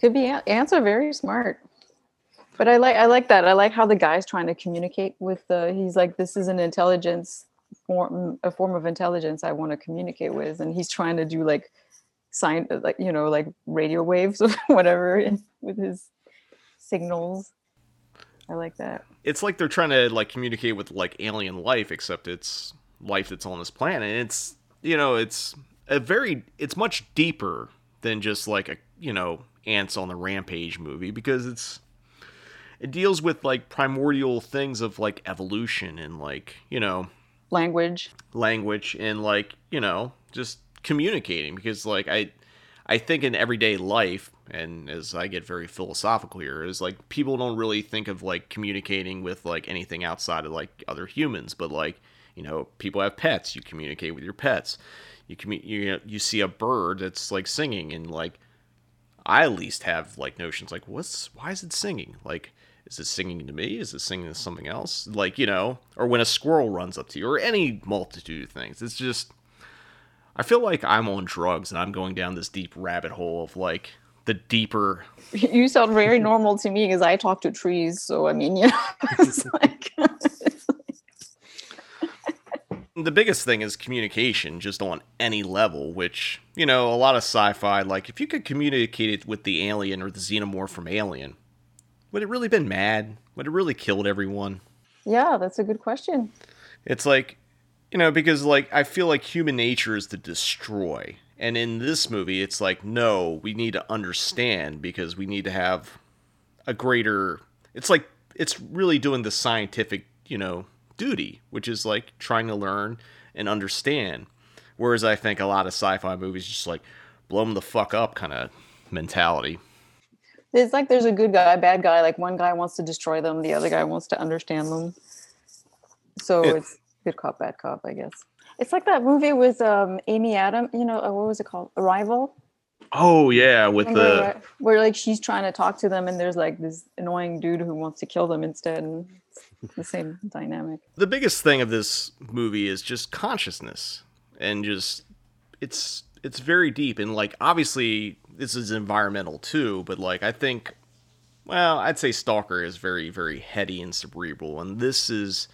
Could be ants are very smart. But I like I like that. I like how the guy's trying to communicate with the he's like this is an intelligence form a form of intelligence I want to communicate with and he's trying to do like sign like you know like radio waves or whatever with his signals. I like that. It's like they're trying to like communicate with like alien life, except it's life that's on this planet. And it's you know, it's a very it's much deeper than just like a you know, ants on the rampage movie because it's it deals with like primordial things of like evolution and like, you know, Language. language and like you know just communicating because like i i think in everyday life and as i get very philosophical here is like people don't really think of like communicating with like anything outside of like other humans but like you know people have pets you communicate with your pets you commu- you know, you see a bird that's like singing and like I at least have like notions like what's why is it singing? Like is it singing to me? Is it singing to something else? Like, you know, or when a squirrel runs up to you or any multitude of things. It's just I feel like I'm on drugs and I'm going down this deep rabbit hole of like the deeper You sound very normal to me because I talk to trees. So I mean, you know, it's like the biggest thing is communication just on any level which you know a lot of sci-fi like if you could communicate it with the alien or the xenomorph from alien would it really been mad? Would it really killed everyone? Yeah, that's a good question. it's like you know because like i feel like human nature is to destroy. And in this movie it's like no we need to understand because we need to have a greater it's like it's really doing the scientific you know duty which is like trying to learn and understand whereas i think a lot of sci-fi movies just like blow them the fuck up kind of mentality It's like there's a good guy, bad guy. Like one guy wants to destroy them, the other guy wants to understand them. So Yeah. it's good cop, bad cop, I guess. It's like that movie with um, Amy Adam. You know, uh, what was it called? Arrival. Oh yeah, with Remember the where, where like she's trying to talk to them and there's like this annoying dude who wants to kill them instead and the same dynamic. the biggest thing of this movie is just consciousness and just it's it's very deep and like obviously this is environmental too but like i think well i'd say stalker is very very heady and cerebral and this is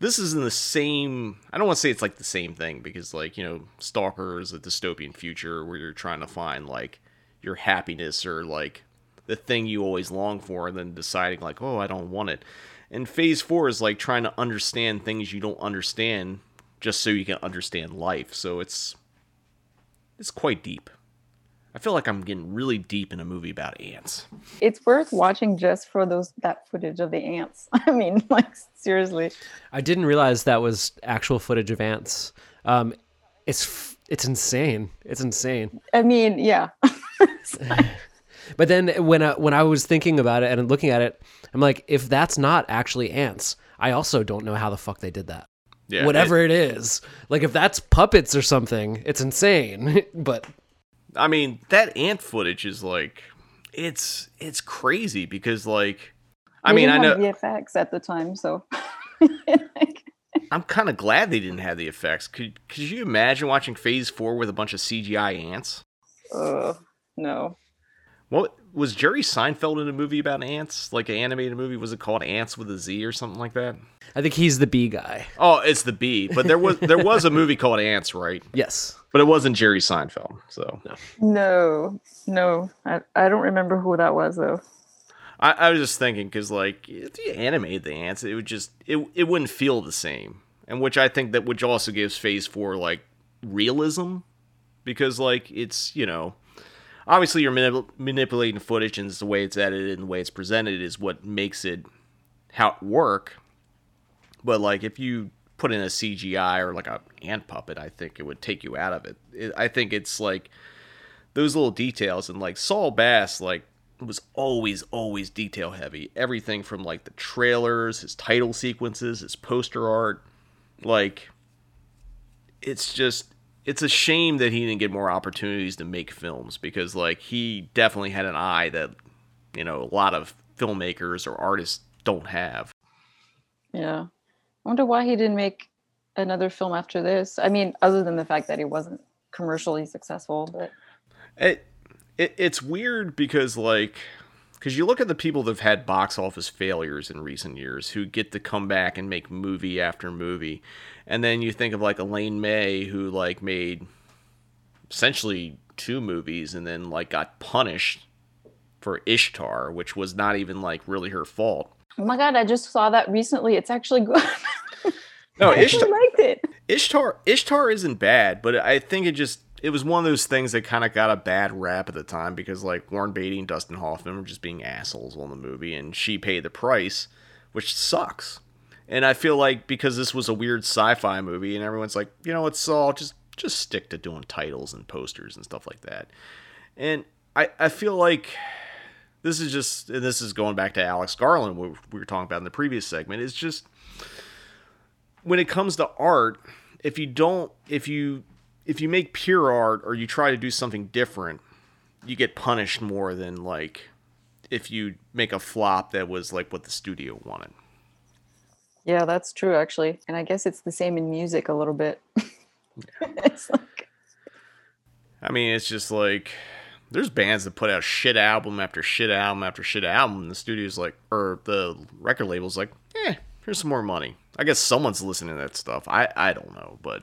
this is in the same i don't want to say it's like the same thing because like you know stalker is a dystopian future where you're trying to find like your happiness or like the thing you always long for and then deciding like oh i don't want it and phase four is like trying to understand things you don't understand just so you can understand life so it's it's quite deep i feel like i'm getting really deep in a movie about ants It's worth watching just for those that footage of the ants. I mean, like seriously. I didn't realize that was actual footage of ants. Um, it's it's insane. It's insane. I mean, yeah. But then when I, when I was thinking about it and looking at it, I'm like, if that's not actually ants, I also don't know how the fuck they did that. yeah Whatever it is, like if that's puppets or something, it's insane. but I mean, that ant footage is like it's it's crazy because like I mean, I didn't know have effects at the time, so I'm kind of glad they didn't have the effects. Could could you imagine watching Phase 4 with a bunch of CGI ants? uh, no. What was Jerry Seinfeld in a movie about ants? Like an animated movie was it called Ants with a Z or something like that? I think he's the bee guy. Oh, it's the bee. But there was there was a movie called Ants, right? Yes. But it wasn't Jerry Seinfeld. So No. No. I, I don't remember who that was though. I, I was just thinking because like if you animated the ants, it would just it it wouldn't feel the same, and which I think that which also gives Phase Four like realism, because like it's you know obviously you're manip- manipulating footage and it's the way it's edited and the way it's presented is what makes it how it work. But like if you put in a CGI or like a ant puppet, I think it would take you out of it. it I think it's like those little details and like Saul Bass like was always always detail heavy. Everything from like the trailers, his title sequences, his poster art, like it's just it's a shame that he didn't get more opportunities to make films because like he definitely had an eye that you know a lot of filmmakers or artists don't have. Yeah. I wonder why he didn't make another film after this. I mean, other than the fact that he wasn't commercially successful, but It, it it's weird because like because you look at the people that've had box office failures in recent years who get to come back and make movie after movie, and then you think of like Elaine May who like made essentially two movies and then like got punished for Ishtar, which was not even like really her fault. oh my god, I just saw that recently. It's actually good. No, I Ishtar, liked it. Ishtar Ishtar isn't bad, but I think it just it was one of those things that kind of got a bad rap at the time because like Warren Beatty and Dustin Hoffman were just being assholes on the movie, and she paid the price, which sucks. And I feel like because this was a weird sci-fi movie, and everyone's like, you know, it's all just just stick to doing titles and posters and stuff like that. And I I feel like this is just and this is going back to Alex Garland, what we were talking about in the previous segment. It's just when it comes to art, if you don't if you if you make pure art or you try to do something different, you get punished more than like if you make a flop that was like what the studio wanted. Yeah, that's true actually. And I guess it's the same in music a little bit. it's like I mean, it's just like there's bands that put out shit album after shit album after shit album, and the studio's like, or the record label's like, eh, here's some more money. I guess someone's listening to that stuff. I I don't know, but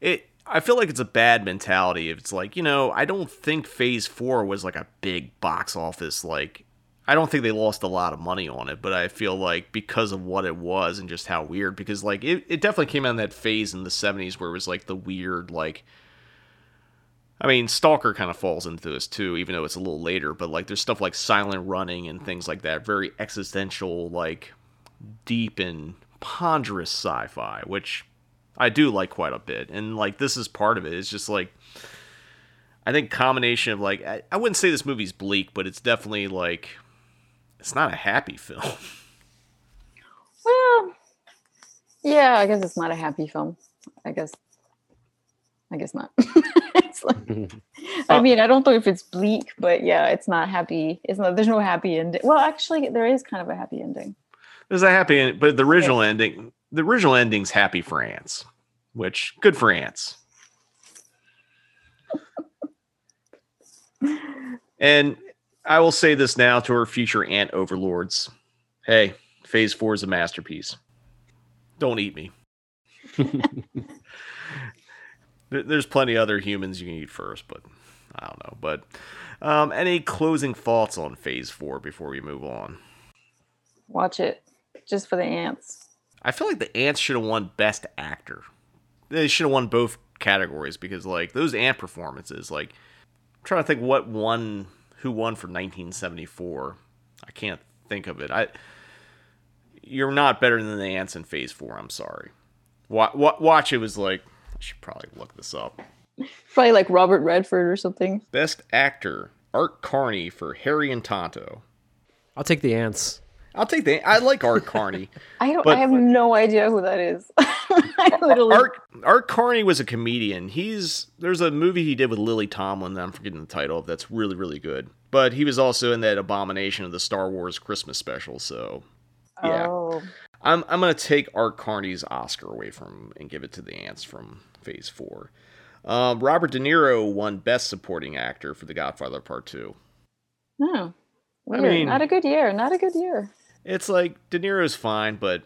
it. I feel like it's a bad mentality if it's like, you know, I don't think Phase 4 was like a big box office like I don't think they lost a lot of money on it, but I feel like because of what it was and just how weird because like it, it definitely came out in that phase in the 70s where it was like the weird like I mean, Stalker kind of falls into this too, even though it's a little later. But like, there's stuff like Silent Running and things like that, very existential, like deep and ponderous sci-fi, which I do like quite a bit. And like, this is part of it. It's just like, I think combination of like, I, I wouldn't say this movie's bleak, but it's definitely like, it's not a happy film. well yeah, I guess it's not a happy film. I guess I guess not. it's It's like- I mean, I don't know if it's bleak, but yeah, it's not happy. It's not. There's no happy ending. Well, actually, there is kind of a happy ending. There's a happy end, but the original ending, the original ending's happy for ants, which good for ants. and I will say this now to our future ant overlords: Hey, Phase Four is a masterpiece. Don't eat me. There's plenty other humans you can eat first, but I don't know. But um, any closing thoughts on Phase Four before we move on? Watch it just for the ants. I feel like the ants should have won Best Actor. They should have won both categories because, like, those ant performances. Like, I'm trying to think what won, who won for 1974. I can't think of it. I, you're not better than the ants in Phase Four. I'm sorry. Wa- wa- watch it was like I should probably look this up. Probably like Robert Redford or something. Best Actor Art Carney for Harry and Tonto. I'll take the ants. I'll take the. I like Art Carney. I don't. But- I have no idea who that is. I literally. Art Art Carney was a comedian. He's there's a movie he did with Lily Tomlin that I'm forgetting the title of. That's really really good. But he was also in that abomination of the Star Wars Christmas special. So yeah, Oh, I'm I'm gonna take Art Carney's Oscar away from and give it to the ants from Phase Four. Um, Robert De Niro won Best Supporting Actor for The Godfather Part Two. no. I Weird. mean- not a good year. Not a good year. It's like De Niro's fine, but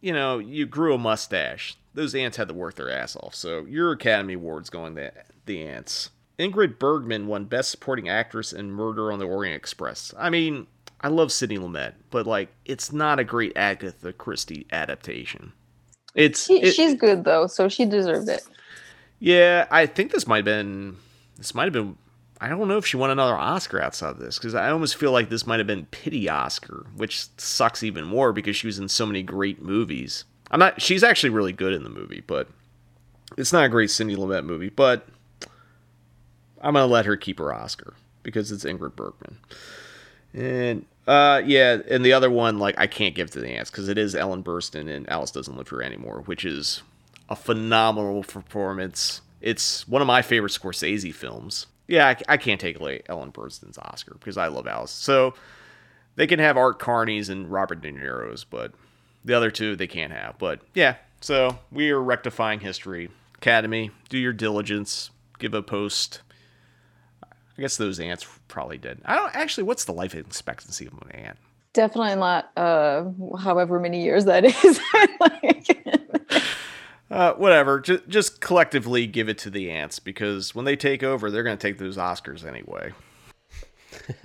you know, you grew a mustache. Those ants had to work their ass off. So your Academy Award's going to the ants. Ingrid Bergman won Best Supporting Actress in Murder on the Orient Express. I mean, I love Sidney Lumet, but like, it's not a great Agatha Christie adaptation. It's She, it- she's good though, so she deserved it. yeah. I think this might have been this might have been. I don't know if she won another Oscar outside of this because I almost feel like this might have been pity Oscar, which sucks even more because she was in so many great movies. I'm not. She's actually really good in the movie, but it's not a great Sidney Lumet movie. But I'm gonna let her keep her Oscar because it's Ingrid Bergman. And uh, yeah, and the other one, like I can't give to the ants because it is Ellen Burstyn and Alice doesn't live here anymore, which is a phenomenal performance. It's one of my favorite Scorsese films. Yeah, I, I can't take away Ellen Burstyn's Oscar because I love Alice. So they can have Art Carney's and Robert De Niro's, but the other two they can't have. But yeah, so we are rectifying history. Academy, do your diligence. Give a post. I guess those ants probably did. I don't actually. What's the life expectancy of an ant? Definitely not. Uh, however many years that is. Like- Uh, whatever. Just, just collectively give it to the ants because when they take over, they're going to take those Oscars anyway.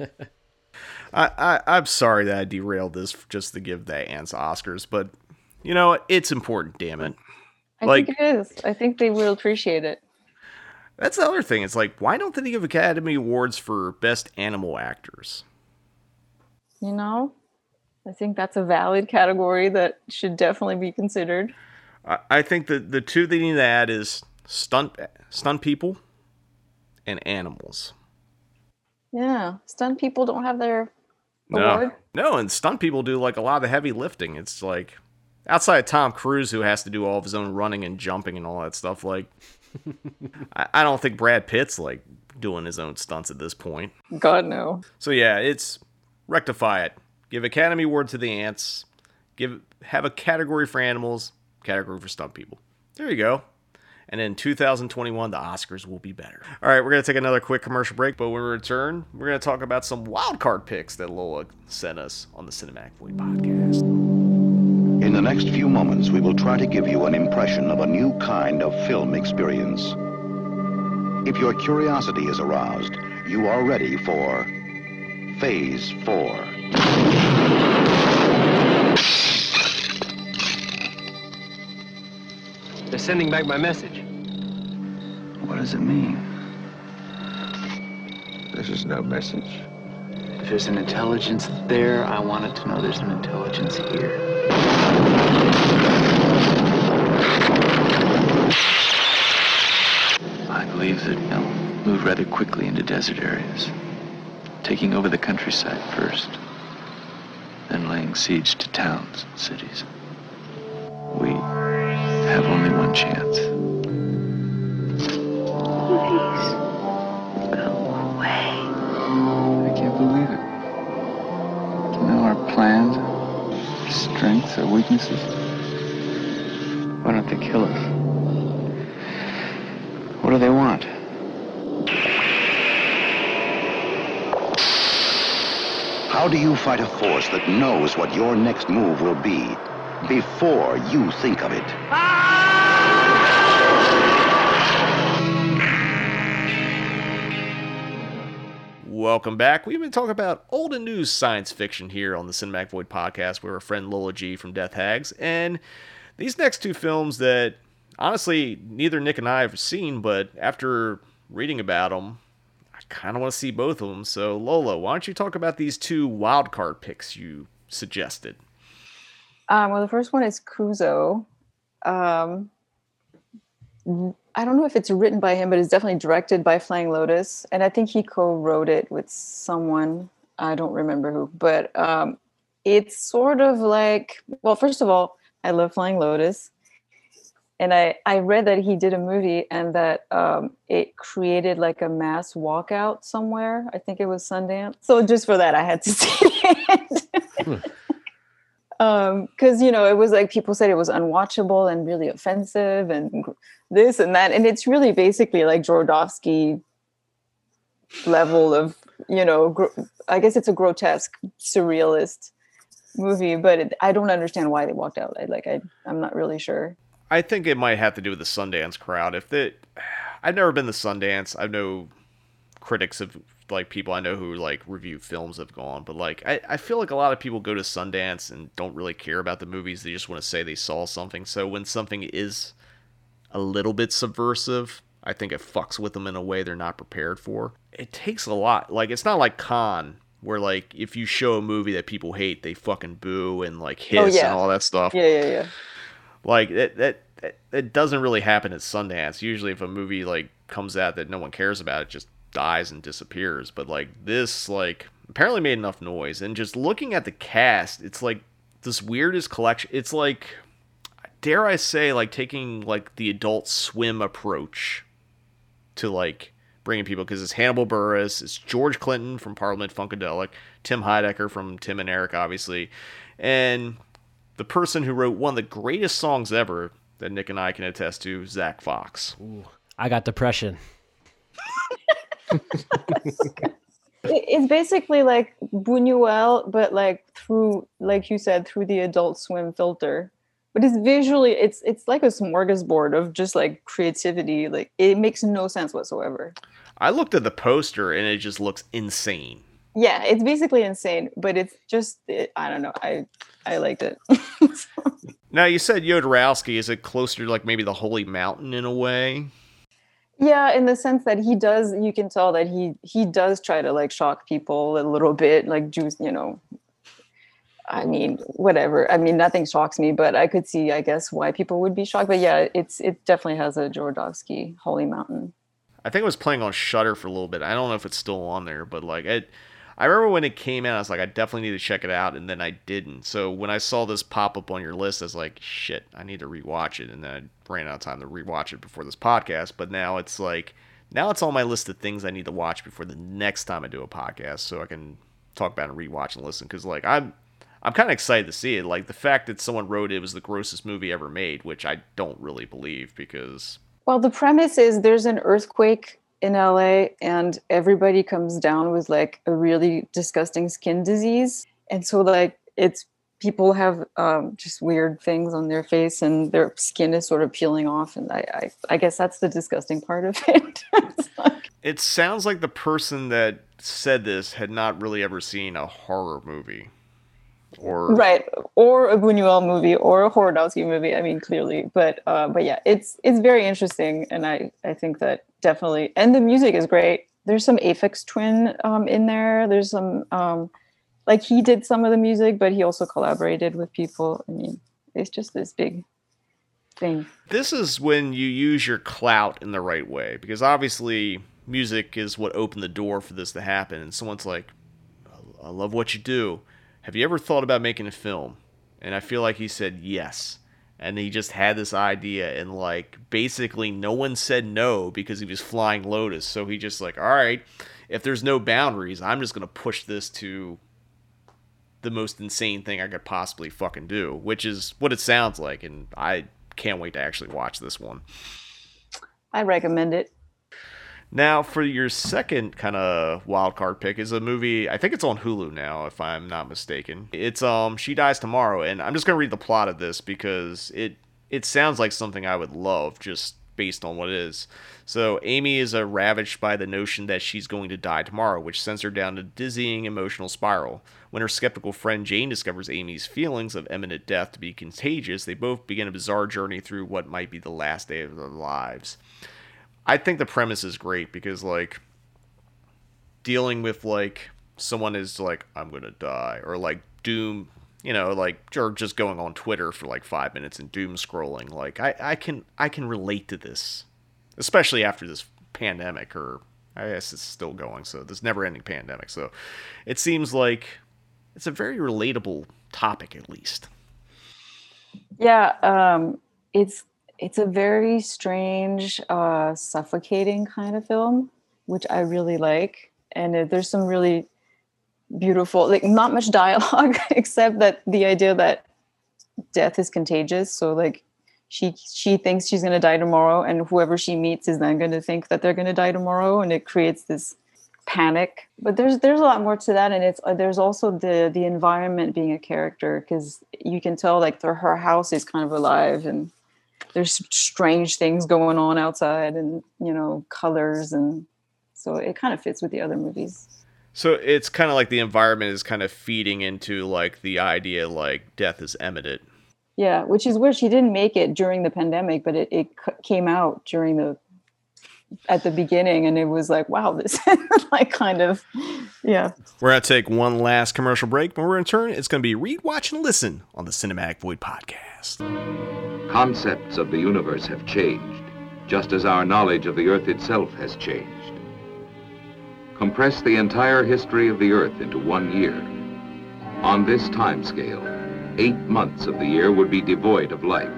I, I I'm sorry that I derailed this just to give the ants Oscars, but you know? It's important. Damn it. I Like- think it is. I think they will appreciate it. That's the other thing. It's like, why don't they give Academy Awards for Best Animal Actors? You know, I think that's a valid category that should definitely be considered. I, I think that the two they need to add is stunt stunt people and animals. Yeah, stunt people don't have their No, award. no, and stunt people do like a lot of the heavy lifting. It's like outside of Tom Cruise, who has to do all of his own running and jumping and all that stuff. Like, I, I don't think Brad Pitt's like doing his own stunts at this point. God no. So yeah, it's rectify it. Give Academy Award to the ants. Give have a category for animals, category for stunt people. There you go. And in 2021, the Oscars will be better. All right, we're gonna take another quick commercial break, but when we return, we're gonna talk about some wild card picks that Lola sent us on the Cinematic Void podcast. In the next few moments, we will try to give you an impression of a new kind of film experience. If your curiosity is aroused, you are ready for Phase 4. They're sending back my message. What does it mean? This is no message. If there's an intelligence there, I want it to know there's an intelligence here. I believe that they'll move rather quickly into desert areas, taking over the countryside first, then laying siege to towns and cities. We have only one chance. Please, go away. I can't believe it. You know our plans, our strengths, our weaknesses. Why don't they kill us? What do they want? How do you fight a force that knows what your next move will be before you think of it? Ah! Welcome back. We've been talking about old and new science fiction here on the Cinematic Void podcast with our friend Lola G from Death Hags. And these next two films that honestly neither Nick and I have seen, but after reading about them, I kind of want to see both of them. So, Lola, why don't you talk about these two wild card picks you suggested? Um, well, the first one is Kuso. Um, I don't know if it's written by him, but it's definitely directed by Flying Lotus, and I think he co-wrote it with someone. I don't remember who, but um, it's sort of like. Well, first of all, I love Flying Lotus, and I I read that he did a movie and that um, it created like a mass walkout somewhere. I think it was Sundance. So just for that, I had to see it. Um because you know it was like people said it was unwatchable and really offensive and this and that and it's really basically like Jodorowsky level of you know gr- i guess it's a grotesque surrealist movie but it, i don't understand why they walked out I, like i i'm not really sure I think it might have to do with the Sundance crowd. If the, I've never been to Sundance. I know critics of like people I know who like review films have gone, but like I, I feel like a lot of people go to Sundance and don't really care about the movies. They just want to say they saw something. So when something is a little bit subversive, I think it fucks with them in a way they're not prepared for. It takes a lot. Like it's not like Cannes where like if you show a movie that people hate, they fucking boo and like hiss Oh, yeah. and all that stuff. yeah yeah yeah Like that that that, that doesn't really happen at Sundance. Usually if a movie like comes out that no one cares about, it just dies and disappears. But like this like apparently made enough noise and just looking at the cast, it's like this weirdest collection. It's like dare I say like taking like the adult swim approach to like bringing people because it's Hannibal Buress, it's George Clinton from Parliament Funkadelic, Tim Heidecker from Tim and Eric, obviously, and the person who wrote one of the greatest songs ever that Nick and I can attest to, Zach Fox. I got depression. It- it's basically like Buñuel, but like through, like you said, through the Adult Swim filter. But it's visually, it's it's like a smorgasbord of just like creativity. Like it makes no sense whatsoever. I looked at the poster and it just looks insane. Yeah, it's basically insane, but it's just it, I don't know. I I liked it. Now you said Jodorowsky. Is it closer to like maybe the Holy Mountain in a way? Yeah, in the sense that he does, you can tell that he he does try to like shock people a little bit, like juice, you know. I mean, whatever. I mean, nothing shocks me, but I could see, I guess, why people would be shocked. But yeah, it's it definitely has a Jodorowsky Holy Mountain. I think it was playing on Shudder for a little bit. I don't know if it's still on there, but like it, I remember when it came out, I was like, I definitely need to check it out, and then I didn't. So when I saw this pop up on your list, I was like, shit, I need to rewatch it, and then ran out of time to rewatch it before this podcast. But now it's like, now it's on my list of things I need to watch before the next time I do a podcast, so I can talk about and rewatch and listen. Because like I'm, I'm kind of excited to see it. Like the fact that someone wrote it was the grossest movie ever made, which I don't really believe because Well, the premise is there's an earthquake in LA and everybody comes down with like a really disgusting skin disease. And so like it's people have um, just weird things on their face and their skin is sort of peeling off. And I, I, I guess that's the disgusting part of it. Like- It sounds like the person that said this had not really ever seen a horror movie. Or right. Or a Buñuel movie or a Horodowski movie. I mean, clearly, but, uh, but yeah, it's, it's very interesting. And I, I think that definitely, and the music is great. There's some Aphex Twin um, in there. There's some, um, like he did some of the music, but he also collaborated with people. I mean, it's just this big thing. this is when you use your clout in the right way because obviously music is what opened the door for this to happen and someone's like I love what you do. Have you ever thought about making a film? And I feel like he said yes. And he just had this idea and like basically no one said no because he was flying Lotus. So he just like, all right, if there's no boundaries, I'm just gonna push this to the most insane thing I could possibly fucking do, which is what it sounds like, and I can't wait to actually watch this one. I recommend it. Now, for your second kind of wild card pick is a movie. I think it's on Hulu now, if I'm not mistaken. It's um, She Dies Tomorrow, and I'm just gonna read the plot of this because it it sounds like something I would love just based on what it is. So Amy is uh, ravaged by the notion that she's going to die tomorrow, which sends her down a dizzying emotional spiral. When her skeptical friend Jane discovers Amy's feelings of imminent death to be contagious, they both begin a bizarre journey through what might be the last day of their lives. I think the premise is great because like dealing with like someone is like I'm gonna die or like doom, you know, like or just going on Twitter for like five minutes and doom scrolling. Like I I can I can relate to this, especially after this pandemic or I guess it's still going. So this never ending pandemic. So it seems like it's a very relatable topic at least. Yeah, um, it's it's a very strange, uh, suffocating kind of film, which I really like. And uh, there's some really beautiful, like not much dialogue, except that the idea that death is contagious. So like she she thinks she's gonna die tomorrow, and whoever she meets is then gonna think that they're gonna die tomorrow, and it creates this panic. But there's there's a lot more to that, and it's uh, there's also the the environment being a character because you can tell like the, her house is kind of alive and there's strange things going on outside and you know colors and so it kind of fits with the other movies So it's kind of like the environment is kind of feeding into like the idea like death is imminent. yeah which is where she didn't make it during the pandemic but it, it came out during the at the beginning and it was like wow this like kind of yeah We're going to take one last commercial break. When we're in turn, it's going to be Read, Watch, and Listen on the Cinematic Void podcast. Concepts of the universe have changed, just as our knowledge of the Earth itself has changed. Compress the entire history of the Earth into one year. On this timescale, eight months of the year would be devoid of life.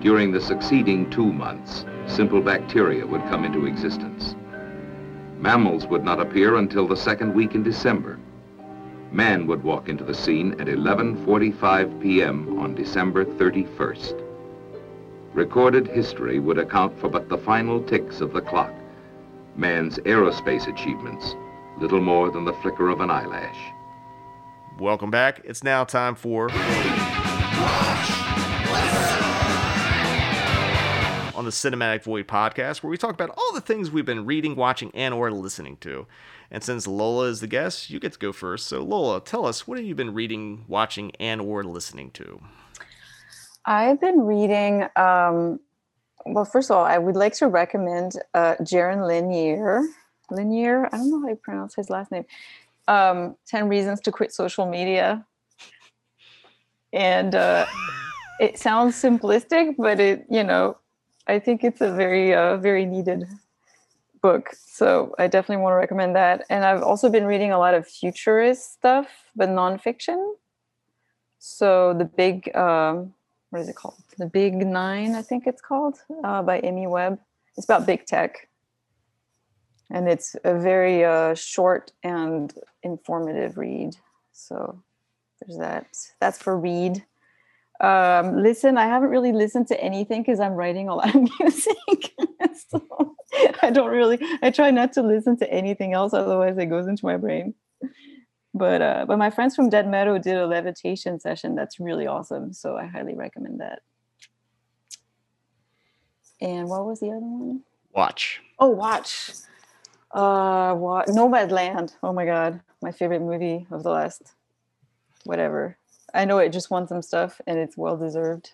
During the succeeding two months, simple bacteria would come into existence. Mammals would not appear until the second week in December. Man would walk into the scene at 11:45 p.m. on December 31st. Recorded history would account for but the final ticks of the clock. Man's aerospace achievements, little more than the flicker of an eyelash. Welcome back. It's now time for. On the Cinematic Void podcast, where we talk about all the things we've been reading, watching, and or listening to. And since Lola is the guest, you get to go first. So Lola, tell us what have you been reading, watching, and or listening to? i've been reading um well first of all i would like to recommend uh jaron lanier. Lanier? I don't know how you pronounce his last name. Um 10 reasons to quit social media. And uh it sounds simplistic but it you know i think it's a very uh very needed book. So i definitely want to recommend that. And i've also been reading a lot of futurist stuff but nonfiction. So the big um what is it called the big nine i think it's called uh, by amy webb. It's about big tech. And it's a very uh, short and informative read. So there's that. That's for read. Um, listen i haven't really listened to anything because i'm writing a lot of music. So i don't really i try not to listen to anything else otherwise it goes into my brain. But uh, but my friends from dead meadow did a levitation session. That's really awesome. So i highly recommend that and what was the other one Watch. Oh, watch. Uh, what? Nomadland. Oh my god, my favorite movie of the last, whatever. I know it just won some stuff, and it's well deserved.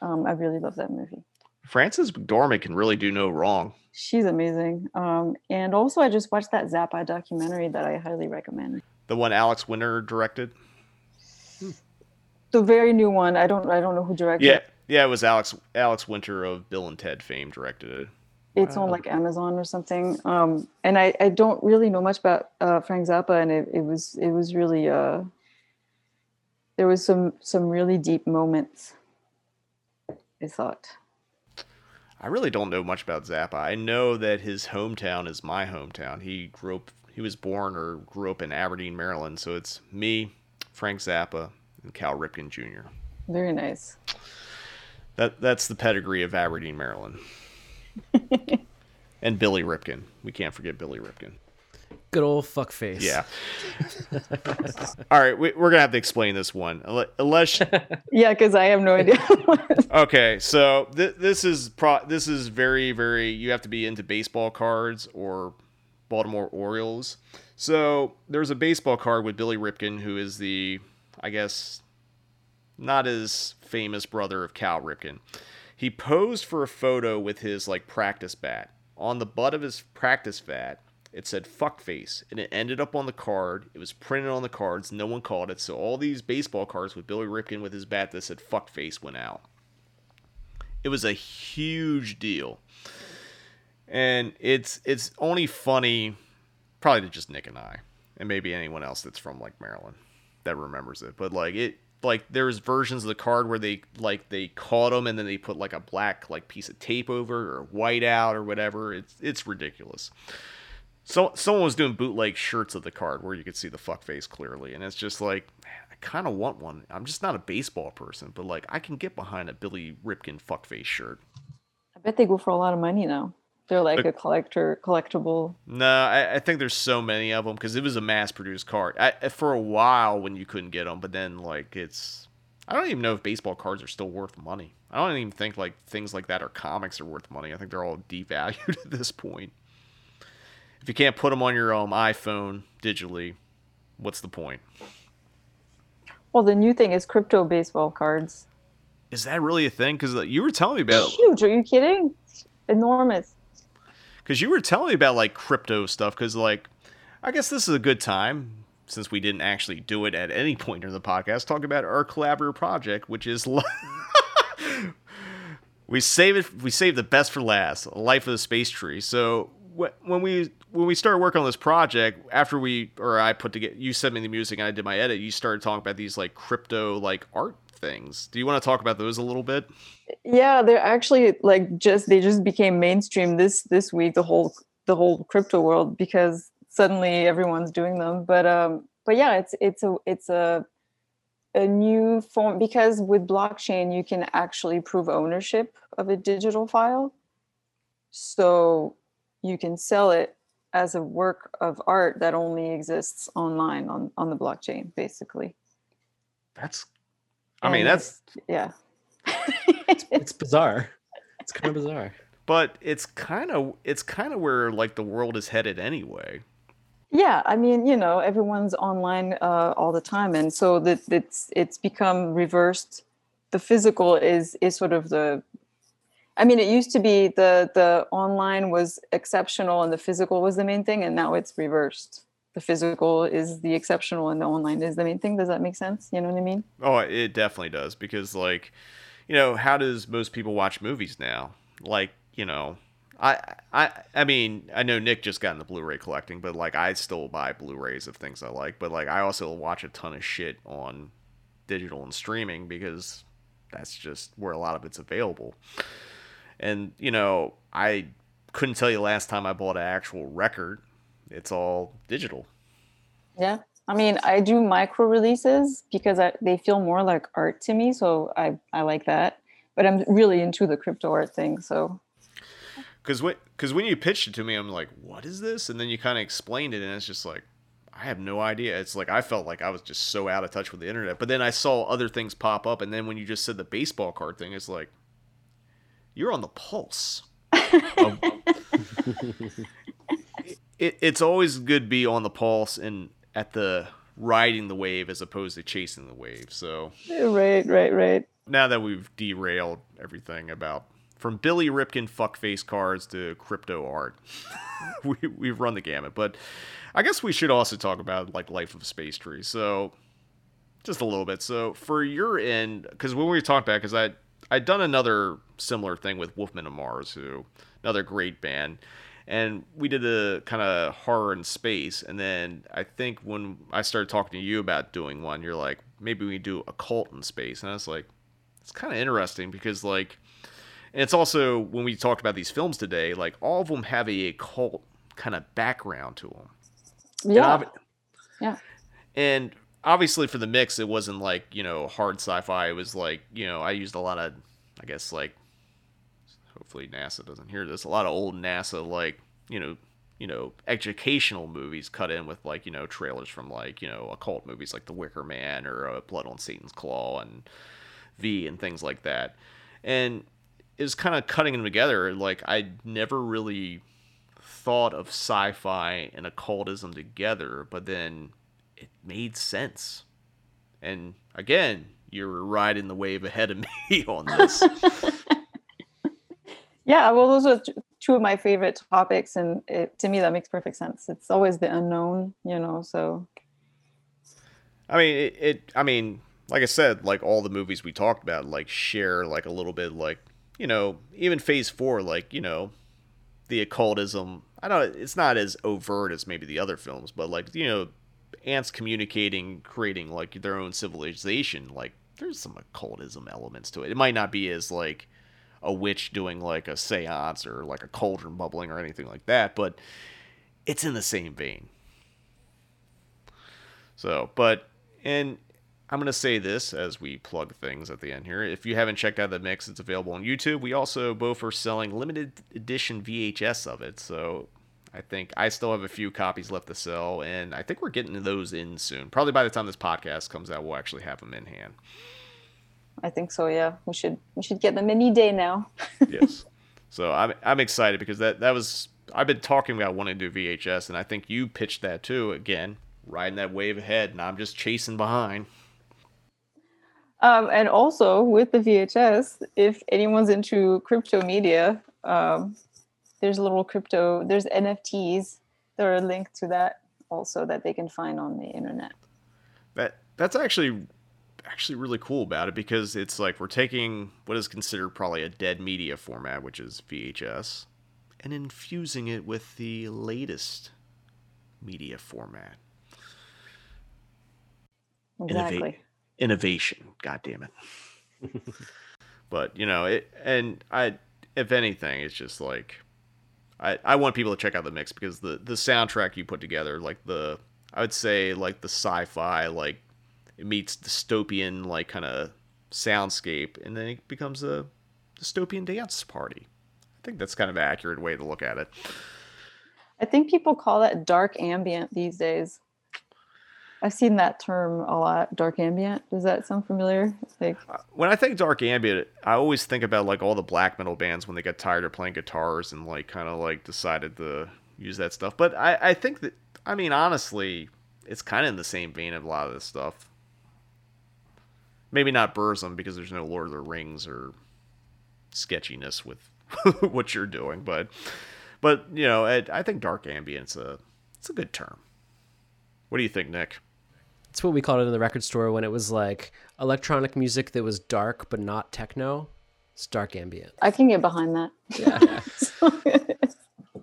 Um, I really love that movie. Frances McDormand can really do no wrong. She's amazing. Um, and also, I just watched that Zappa documentary that I highly recommend. The one Alex Winter directed. The very new one. I don't. I don't know who directed. Yeah, it. Yeah, it was Alex Alex Winter of Bill and Ted fame directed it. It's on like Amazon or something. Um, and I, I don't really know much about uh, Frank Zappa, and it, it was it was really uh, there was some some really deep moments. I thought. I really don't know much about Zappa. I know that his hometown is my hometown. He grew up, he was born or grew up in Aberdeen, Maryland. So it's me, Frank Zappa, and Cal Ripken Jr. Very nice. That that's the pedigree of Aberdeen, Maryland. and Billy Ripken. We can't forget Billy Ripken. Good old fuckface. Yeah. All right, we, we're gonna have to explain this one, unless. Yeah, because I have no idea. okay, so th- this is pro- this is very very. You have to be into baseball cards or Baltimore Orioles. So there's a baseball card with Billy Ripken, who is the, I guess, not as famous brother of Cal Ripken. He posed for a photo with his like practice bat. On the butt of his practice bat, it said fuckface, and it ended up on the card. It was printed on the cards. No one called it. So all these baseball cards with Billy Ripken with his bat that said fuckface went out. It was a huge deal. And it's it's only funny probably to just Nick and I, and maybe anyone else that's from like Maryland that remembers it. But like it, like there's versions of the card where they like they caught them and then they put like a black like piece of tape over or white out or whatever. It's it's ridiculous. So someone was doing bootleg shirts of the card where you could see the fuck face clearly, and it's just like. I kind of want one. I'm just not a baseball person, but like I can get behind a Billy Ripken fuckface shirt. I bet they go for a lot of money now. They're like a collector, collectible. No, I, I think there's so many of them because it was a mass-produced card. I, for a while when you couldn't get them, but then like it's, I don't even know if baseball cards are still worth money. I don't even think like things like that or comics are worth money. I think they're all devalued at this point. If you can't put them on your um, iPhone digitally, what's the point? Well, the new thing is crypto baseball cards. Is that really a thing? Because you were telling me about Huge. Are you kidding? Enormous. Because you were telling me about like crypto stuff because like i guess this is a good time since we didn't actually do it at any point in the podcast talk about our collaborative project which is we save it we save the best for last life of the space tree. So when we when we started working on this project after we or i put together you sent me the music and i did my edit you started talking about these like crypto like art things do you want to talk about those a little bit Yeah, they're actually like just they just became mainstream this this week. The whole the whole crypto world because suddenly everyone's doing them. But um, but yeah, it's it's a it's a a new form because with blockchain you can actually prove ownership of a digital file. So you can sell it as a work of art that only exists online on on the blockchain, basically. that's i mean that's yeah. It's bizarre. It's kind of bizarre. but it's kind of it's kind of where like the world is headed anyway Yeah, I mean, you know, everyone's online uh, all the time, and so that it's it's become reversed. The physical is is sort of the. I mean, it used to be the the online was exceptional and the physical was the main thing, and now it's reversed. The physical is the exceptional and the online is the main thing. Does that make sense? You know what I mean? Oh, it definitely does because like, you know, how does most people watch movies now? Like, you know, I I I mean, I know Nick just got into Blu-ray collecting, but like I still buy Blu-rays of things I like, but like I also watch a ton of shit on digital and streaming because that's just where a lot of it's available. And, you know, I couldn't tell you last time I bought an actual record. It's all digital. Yeah. I mean, I do micro releases because I, they feel more like art to me, so I I like that. But I'm really into the crypto art thing, so Because when, cause when you pitched it to me, I'm like, what is this? And then you kind of explained it, and it's just like, I have no idea. It's like I felt like I was just so out of touch with the internet. But then I saw other things pop up, and then when you just said the baseball card thing, it's like, you're on the pulse. of- it, it's always good to be on the pulse and at the riding the wave as opposed to chasing the wave. So right, right, right. now that we've derailed everything about from Billy Ripken fuckface cards to crypto art, we we've run the gamut. But I guess we should also talk about like Life of Space Tree. So just a little bit. So for your end, because when we talked about, because I I'd done another similar thing with Wolfman of Mars, who another great band. And we did a kind of horror in space, and then I think when I started talking to you about doing one, you're like, maybe we do occult in space, and I was like, it's kind of interesting because like and it's also when we talked about these films today like all of them have a occult kind of background to them Yeah. ob- Yeah. and obviously for the mix, it wasn't like you know hard sci-fi. It was like you know I used a lot of, I guess like, hopefully NASA doesn't hear this. A lot of old NASA like you know you know educational movies cut in with like you know trailers from like you know occult movies like The Wicker Man or uh, Blood on Satan's Claw and V and things like that, and it was kind of cutting them together. Like I never really thought of sci-fi and occultism together, but then it made sense. And again, you're riding the wave ahead of me on this. Yeah, well, those are two of my favorite topics, and it, to me, that makes perfect sense. It's always the unknown, you know. So I mean, it, it. I mean, like I said, like all the movies we talked about, like share like a little bit, like you know, even Phase Four, like you know, the occultism. I know it's not as overt as maybe the other films, but like you know, ants communicating, creating like their own civilization. Like there's some occultism elements to it. It might not be as like a witch doing like a séance or like a cauldron bubbling or anything like that, but it's in the same vein. So, but and I'm gonna say this as we plug things at the end here. If you haven't checked out the mix, it's available on YouTube. We also both are selling limited edition VHS of it, so I think I still have a few copies left to sell, and I think we're getting those in soon. Probably by the time this podcast comes out, we'll actually have them in hand. I think so. Yeah, we should we should get them any day now. yes. So I'm I'm excited because that that was I've been talking about wanting to do VHS, and I think you pitched that too. Again, riding that wave ahead, and I'm just chasing behind. Um, and also with the VHS, if anyone's into crypto media, um, there's a little crypto. There's NFTs that are linked to that also that they can find on the internet. That that's actually actually really cool about it because it's like we're taking what is considered probably a dead media format, which is VHS, and infusing it with the latest media format. Innova- Exactly. innovation. God damn it. but you know it, and I, if anything, it's just like, I I want people to check out the mix because the the soundtrack you put together, like the I would say like the sci-fi like it meets dystopian like kind of soundscape, and then it becomes a dystopian dance party. I think that's kind of an accurate way to look at it. I think people call that dark ambient these days. I've seen that term a lot, dark ambient. Does that sound familiar? Like, uh, when I think dark ambient, I always think about like all the black metal bands when they got tired of playing guitars and like kind of like decided to use that stuff. But I, I think that I mean honestly, it's kind of in the same vein of a lot of this stuff. Maybe not Burzum because there's no Lord of the Rings or sketchiness with what you're doing, but but you know, I, I think dark ambient's a uh, it's a good term. What do you think, Nick? It's what we called it in the record store when it was like electronic music that was dark but not techno. It's dark ambient. I can get behind that. Yeah.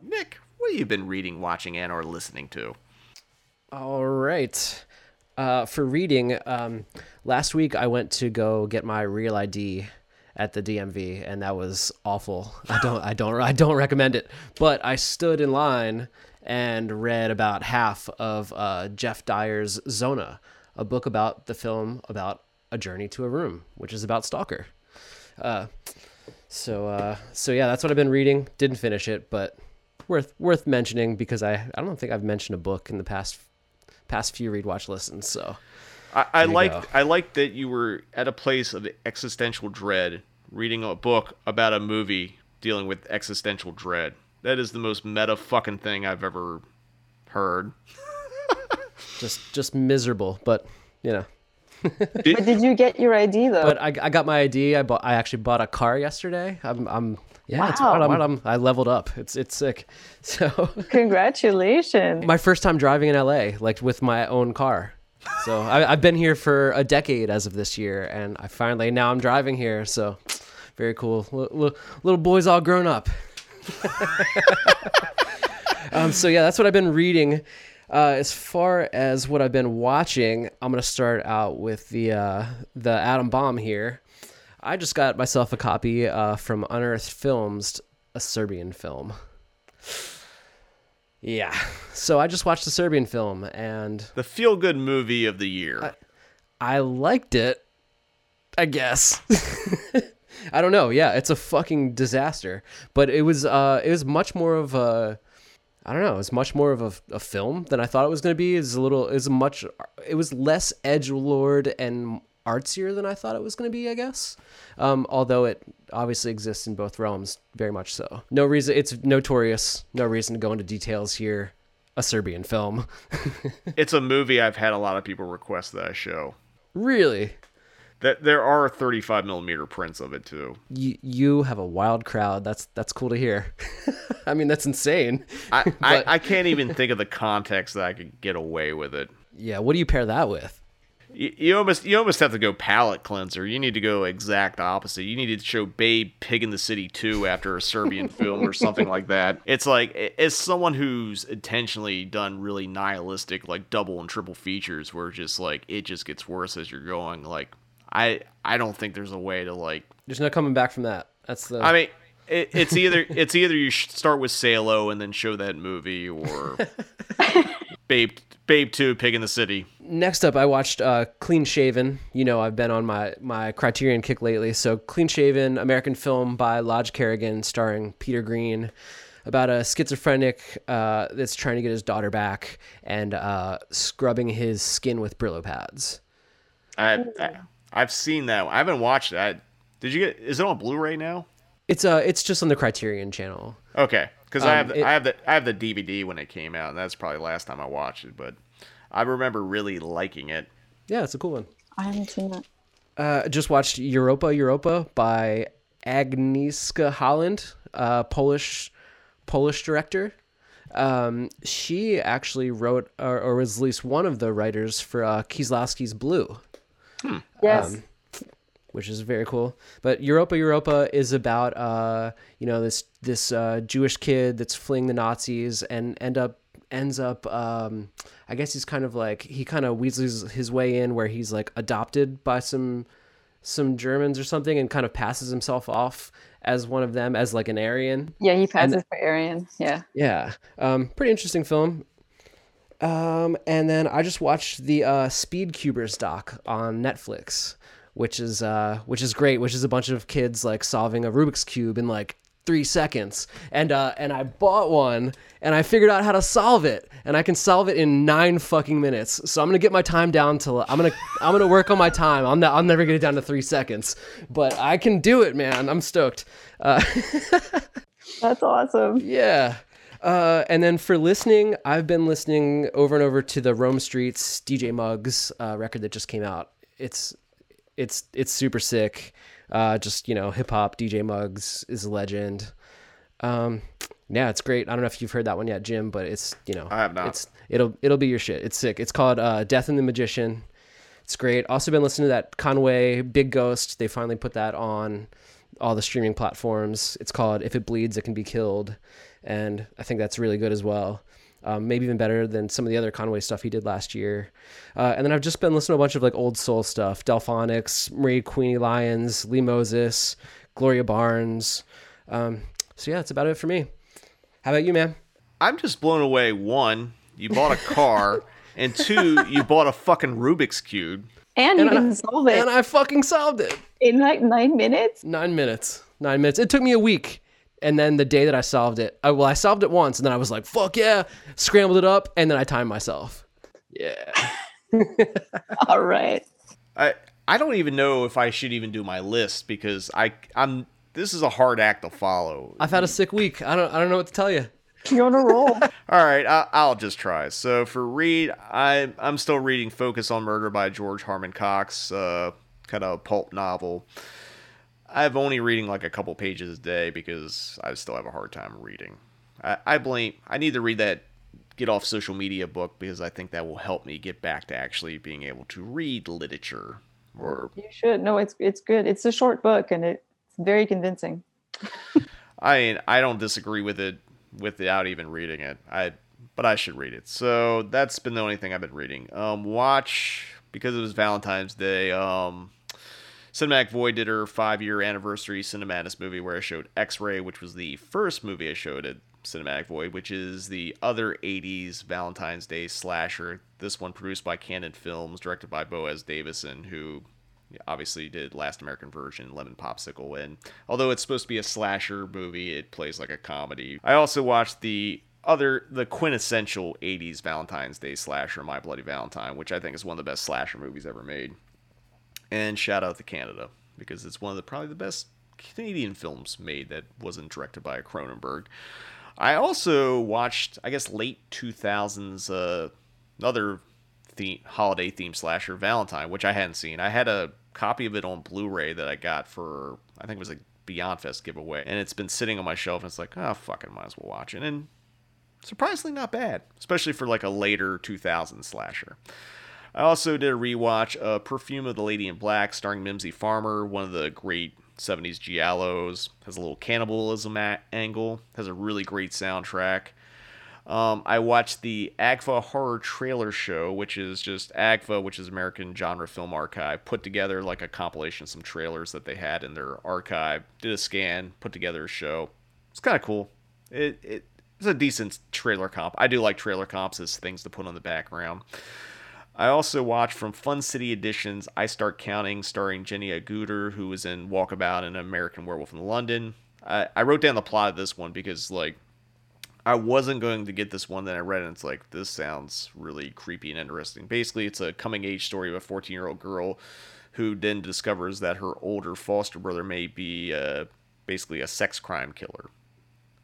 Nick, what have you been reading, watching, and or listening to? All right. Uh, for reading, um, last week I went to go get my real ID at the DMV, and that was awful. I don't, I don't, I don't recommend it. But I stood in line and read about half of uh, Geoff Dyer's Zona, a book about the film about a journey to a room, which is about Stalker. Uh, so, uh, so yeah, that's what I've been reading. Didn't finish it, but worth worth mentioning because I I don't think I've mentioned a book in the past past few read watch listens. So I, I like. I like that you were at a place of existential dread, reading a book about a movie dealing with existential dread. That is the most meta fucking thing I've ever heard. just just miserable, but you know. but did you get your ID though? But I, I got my ID. I bought. I actually bought a car yesterday. I'm. I'm. Yeah, it's Wow. what I'm, I'm- I leveled up. It's it's sick. So Congratulations. my first time driving in LA, like with my own car. So I, I've been here for a decade as of this year, and I finally now I'm driving here. So very cool. L- l- little boy's all grown up. um, so yeah, that's what I've been reading. Uh, as far as what I've been watching, I'm gonna start out with the uh, the atom bomb here. I just got myself a copy uh, from Unearthed Films, a Serbian film. Yeah. So I just watched the Serbian film and The feel good movie of the year. I liked it. I guess. I don't know. Yeah, it's a fucking disaster. But it was uh it was much more of a I don't know, it was much more of a, a film than I thought it was going to be. It's a little it was a much it was less edge lord and artsier than I thought it was going to be, I guess. Um although it obviously exists in both realms very much so. No reason it's notorious. No reason to go into details here. A Serbian film. it's a movie I've had a lot of people request that I show. really? That there are 35 millimeter prints of it too. you you have a wild crowd. That's that's cool to hear. I mean, that's insane. I, But- I, I can't even think of the context that I could get away with it. Yeah, what do you pair that with? You, you almost you almost have to go palate cleanser. You need to go exact opposite. You need to show Babe Pig in the City 2 after a Serbian film or something like that. It's like as someone who's intentionally done really nihilistic like double and triple features where just like it just gets worse as you're going. Like I I don't think there's a way to like There's no coming back from that. That's the. I mean, it, it's either it's either you start with Salo and then show that movie, or Babe Babe Two Pig in the City. Next up, I watched uh, Clean Shaven. You know, I've been on my my Criterion kick lately. So, Clean Shaven, American film by Lodge Kerrigan, starring Peter Greene, about a schizophrenic uh, that's trying to get his daughter back and uh, scrubbing his skin with Brillo pads. I, I I've seen that. I haven't watched that. Did you get? Is it on Blu-ray now? It's uh, it's just on the Criterion channel. Okay, because I Um, have the, it- I have the I have the DVD when it came out, and that's probably the last time I watched it. But I remember really liking it. Yeah, it's a cool one. I haven't seen that. Uh, just watched Europa Europa by Agnieszka Holland, uh, Polish Polish director. Um, she actually wrote or, or was at least one of the writers for uh, Kieslowski's Blue, Yes. Um, which is very cool. But Europa Europa is about uh, you know this this uh, Jewish kid that's fleeing the Nazis and end up ends up um, I guess he's kind of like he kind of weasels his way in where he's like adopted by some some Germans or something and kind of passes himself off as one of them as like an Aryan. yeah, he passes and- for Aryan. Yeah. Yeah, um, pretty interesting film. Um, and then I just watched the uh, Speed Cubers doc on Netflix, which is uh, which is great. Which is a bunch of kids like solving a Rubik's cube in like three seconds. And uh, and I bought one and I figured out how to solve it, and I can solve it in nine fucking minutes. So I'm gonna get my time down to I'm gonna I'm gonna work on my time. I'm not I'm never gonna get it down to three seconds, but I can do it, man. I'm stoked. Uh, That's awesome. yeah. Uh, and then for listening, I've been listening over and over to the Rome Streets DJ Muggs uh, record that just came out. It's it's it's super sick. Uh, just you know, hip hop. DJ Muggs is a legend. Um, yeah, it's great. I don't know if you've heard that one yet, Jim, but it's you know, I have not. It's it'll it'll be your shit. It's sick. It's called uh, Death and the Magician. It's great. Also been listening to that Conway Big Ghost. They finally put that on all the streaming platforms. It's called If It Bleeds, It Can Be Killed, and I think that's really good as well. Um, maybe even better than some of the other Conway stuff he did last year. Uh, and then I've just been listening to a bunch of like old soul stuff: Delfonics, Marie Queenie Lyons, Lee Moses, Gloria Barnes. Um, so yeah, that's about it for me. How about you, man? I'm just blown away. One, you bought a car, and two, you bought a fucking Rubik's cube. And you And I- solve it And I fucking solved it. in like nine minutes. Nine minutes. Nine minutes. It took me a week. And then the day that I solved it, I, well, I solved it once, and then I was like, "Fuck yeah!" Scrambled it up, and then I timed myself. Yeah. All right. I I don't even know if I should even do my list because I I'm this is a hard act to follow. I've had a sick week. I don't. I don't know what to tell you. You're on a roll. All right, I, I'll just try. So for read, I I'm still reading Focus on Murder by George Harmon Coxe, uh, kind of a pulp novel. I'm only reading like a couple pages a day because I still have a hard time reading. I, I blame. I need to read that get off social media book because I think that will help me get back to actually being able to read literature. Or you should. No, it's it's good. It's a short book and it's very convincing. I mean, I don't disagree with it without even reading it. I but I should read it. So that's been the only thing I've been reading. Um, watch because it was Valentine's Day. Um, Cinematic Void did her five year anniversary Cinemadness movie where I showed X Ray, which was the first movie I showed at Cinematic Void, which is the other 80s Valentine's Day slasher. This one produced by Cannon Films, directed by Boaz Davidson, who obviously did Last American Virgin, Lemon Popsicle, and although it's supposed to be a slasher movie, it plays like a comedy. I also watched the other the quintessential 80s Valentine's Day slasher, My Bloody Valentine, which I think is one of the best slasher movies ever made. And shout out to Canada because it's one of the probably the best Canadian films made that wasn't directed by a Cronenberg. I also watched, I guess, late 2000s, uh, another theme, holiday themed slasher, Valentine, which I hadn't seen. I had a copy of it on Blu-ray that I got for, I think it was a Beyond Fest giveaway, and it's been sitting on my shelf, and it's like, oh, fucking might as well watch it. And surprisingly not bad, especially for like a later 2000 slasher. I also did a rewatch of Perfume of the Lady in Black, starring Mimsy Farmer, one of the great 70s giallos. Has a little cannibalism angle. Has a really great soundtrack. Um, I watched the AGFA Horror Trailer Show, which is just AGFA, which is American Genre Film Archive, put together like a compilation of some trailers that they had in their archive. Did a scan, put together a show. It's kind of cool. It, it it's a decent trailer comp. I do like trailer comps as things to put on the background. I also watched from Fun City Editions I Start Counting, starring Jenny Agutter, who was in Walkabout and American Werewolf in London. I, I wrote down the plot of this one because, like, I wasn't going to get this one, then I read and it's like, this sounds really creepy and interesting. Basically, it's a coming age story of a 14 year old girl who then discovers that her older foster brother may be uh, basically a sex crime killer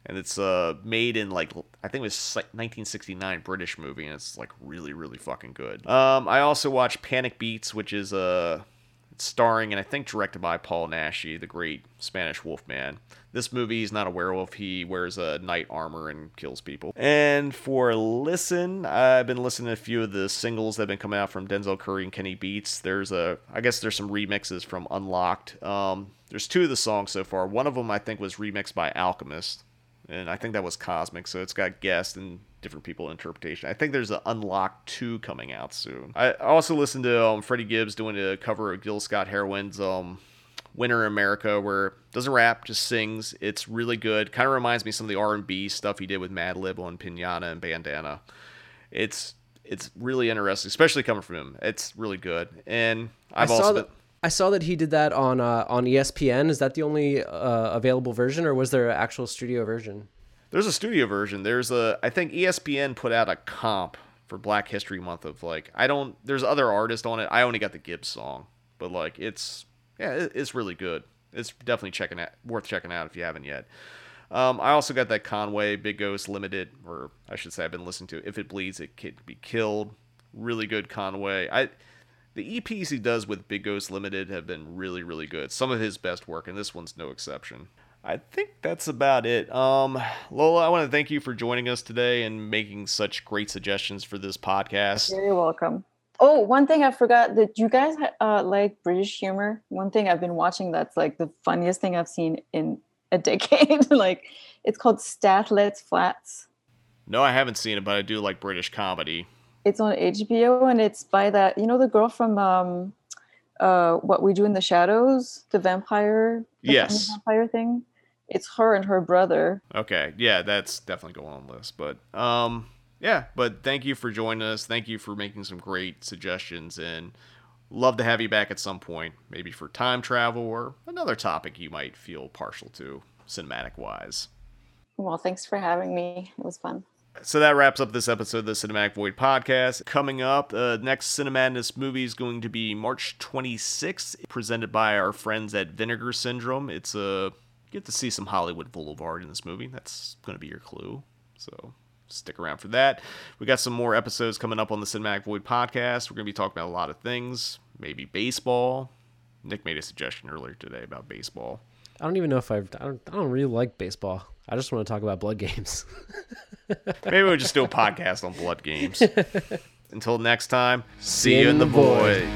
and it's uh made in like I think it was like 1969 British movie, and it's like really really fucking good. Um, I also watched Panic Beats, which is uh starring and I think directed by Paul Naschy, the great Spanish Wolfman. This movie he's not a werewolf; he wears a knight armor and kills people. And for listen, I've been listening to a few of the singles that have been coming out from Denzel Curry and Kenny Beats. There's a I guess there's some remixes from Unlocked. Um, there's two of the songs so far. One of them I think was remixed by Alchemist and I think that was Cosmic, so it's got guests and different people interpretation. I think there's an Unlock 2 coming out soon. I also listened to um, Freddie Gibbs doing a cover of Gil Scott Heron's um, Winter in America, where doesn't rap, just sings. It's really good. Kind of reminds me of some of the R&B stuff he did with Madlib on Pinata and Bandana. It's it's really interesting, especially coming from him. It's really good. And I've I also saw been. I saw that he did that on uh, on ESPN. Is that the only uh, available version, or was there an actual studio version? There's a studio version. There's a I think ESPN put out a comp for Black History Month of like I don't there's other artists on it. I only got the Gibbs song, but like it's yeah, it's really good. It's definitely checking out worth checking out if you haven't yet. Um, I also got that Conway Big Ghost Limited, or I should say I've been listening to It. If It Bleeds, It Can Be Killed. Really good Conway. I the EPs he does with Big Ghost Limited have been really, really good. Some of his best work, and this one's no exception. I think that's about it. Um, Lola, I want to thank you for joining us today and making such great suggestions for this podcast. You're welcome. Oh, one thing I forgot that you guys uh, like British humor. One thing I've been watching that's like the funniest thing I've seen in a decade. like it's called Stath Lets Flats. No, I haven't seen it, but I do like British comedy. It's on HBO and it's by that you know the girl from um, uh, What We Do in the Shadows, the vampire. the Yes. vampire thing. It's her and her brother. Okay, yeah, that's definitely going on the list. But um, yeah, but thank you for joining us. Thank you for making some great suggestions, and love to have you back at some point, maybe for time travel or another topic you might feel partial to, cinematic wise. Well, thanks for having me. It was fun. So that wraps up this episode of the Cinematic Void podcast. Coming up, the next Cinemadness movie is going to be March 26th, presented by our friends at Vinegar Syndrome. It's uh, a get to see some Hollywood Boulevard in this movie. That's going to be your clue. So stick around for that. We got some more episodes coming up on the Cinematic Void podcast. We're going to be talking about a lot of things, maybe baseball. Nick made a suggestion earlier today about baseball. I don't even know if I've. I don't. I don't really like baseball. I just want to talk about blood games. Maybe we'll just do a podcast on blood games. Until next time, see you in the void.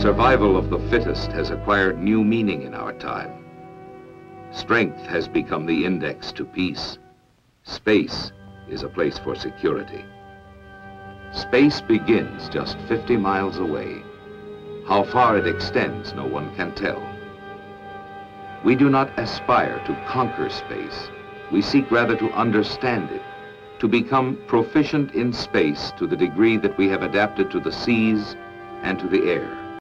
Survival of the fittest has acquired new meaning in our time. Strength has become the index to peace. Space is a place for security. Space begins just 50 miles away. How far it extends, no one can tell. We do not aspire to conquer space. We seek rather to understand it, to become proficient in space to the degree that we have adapted to the seas and to the air.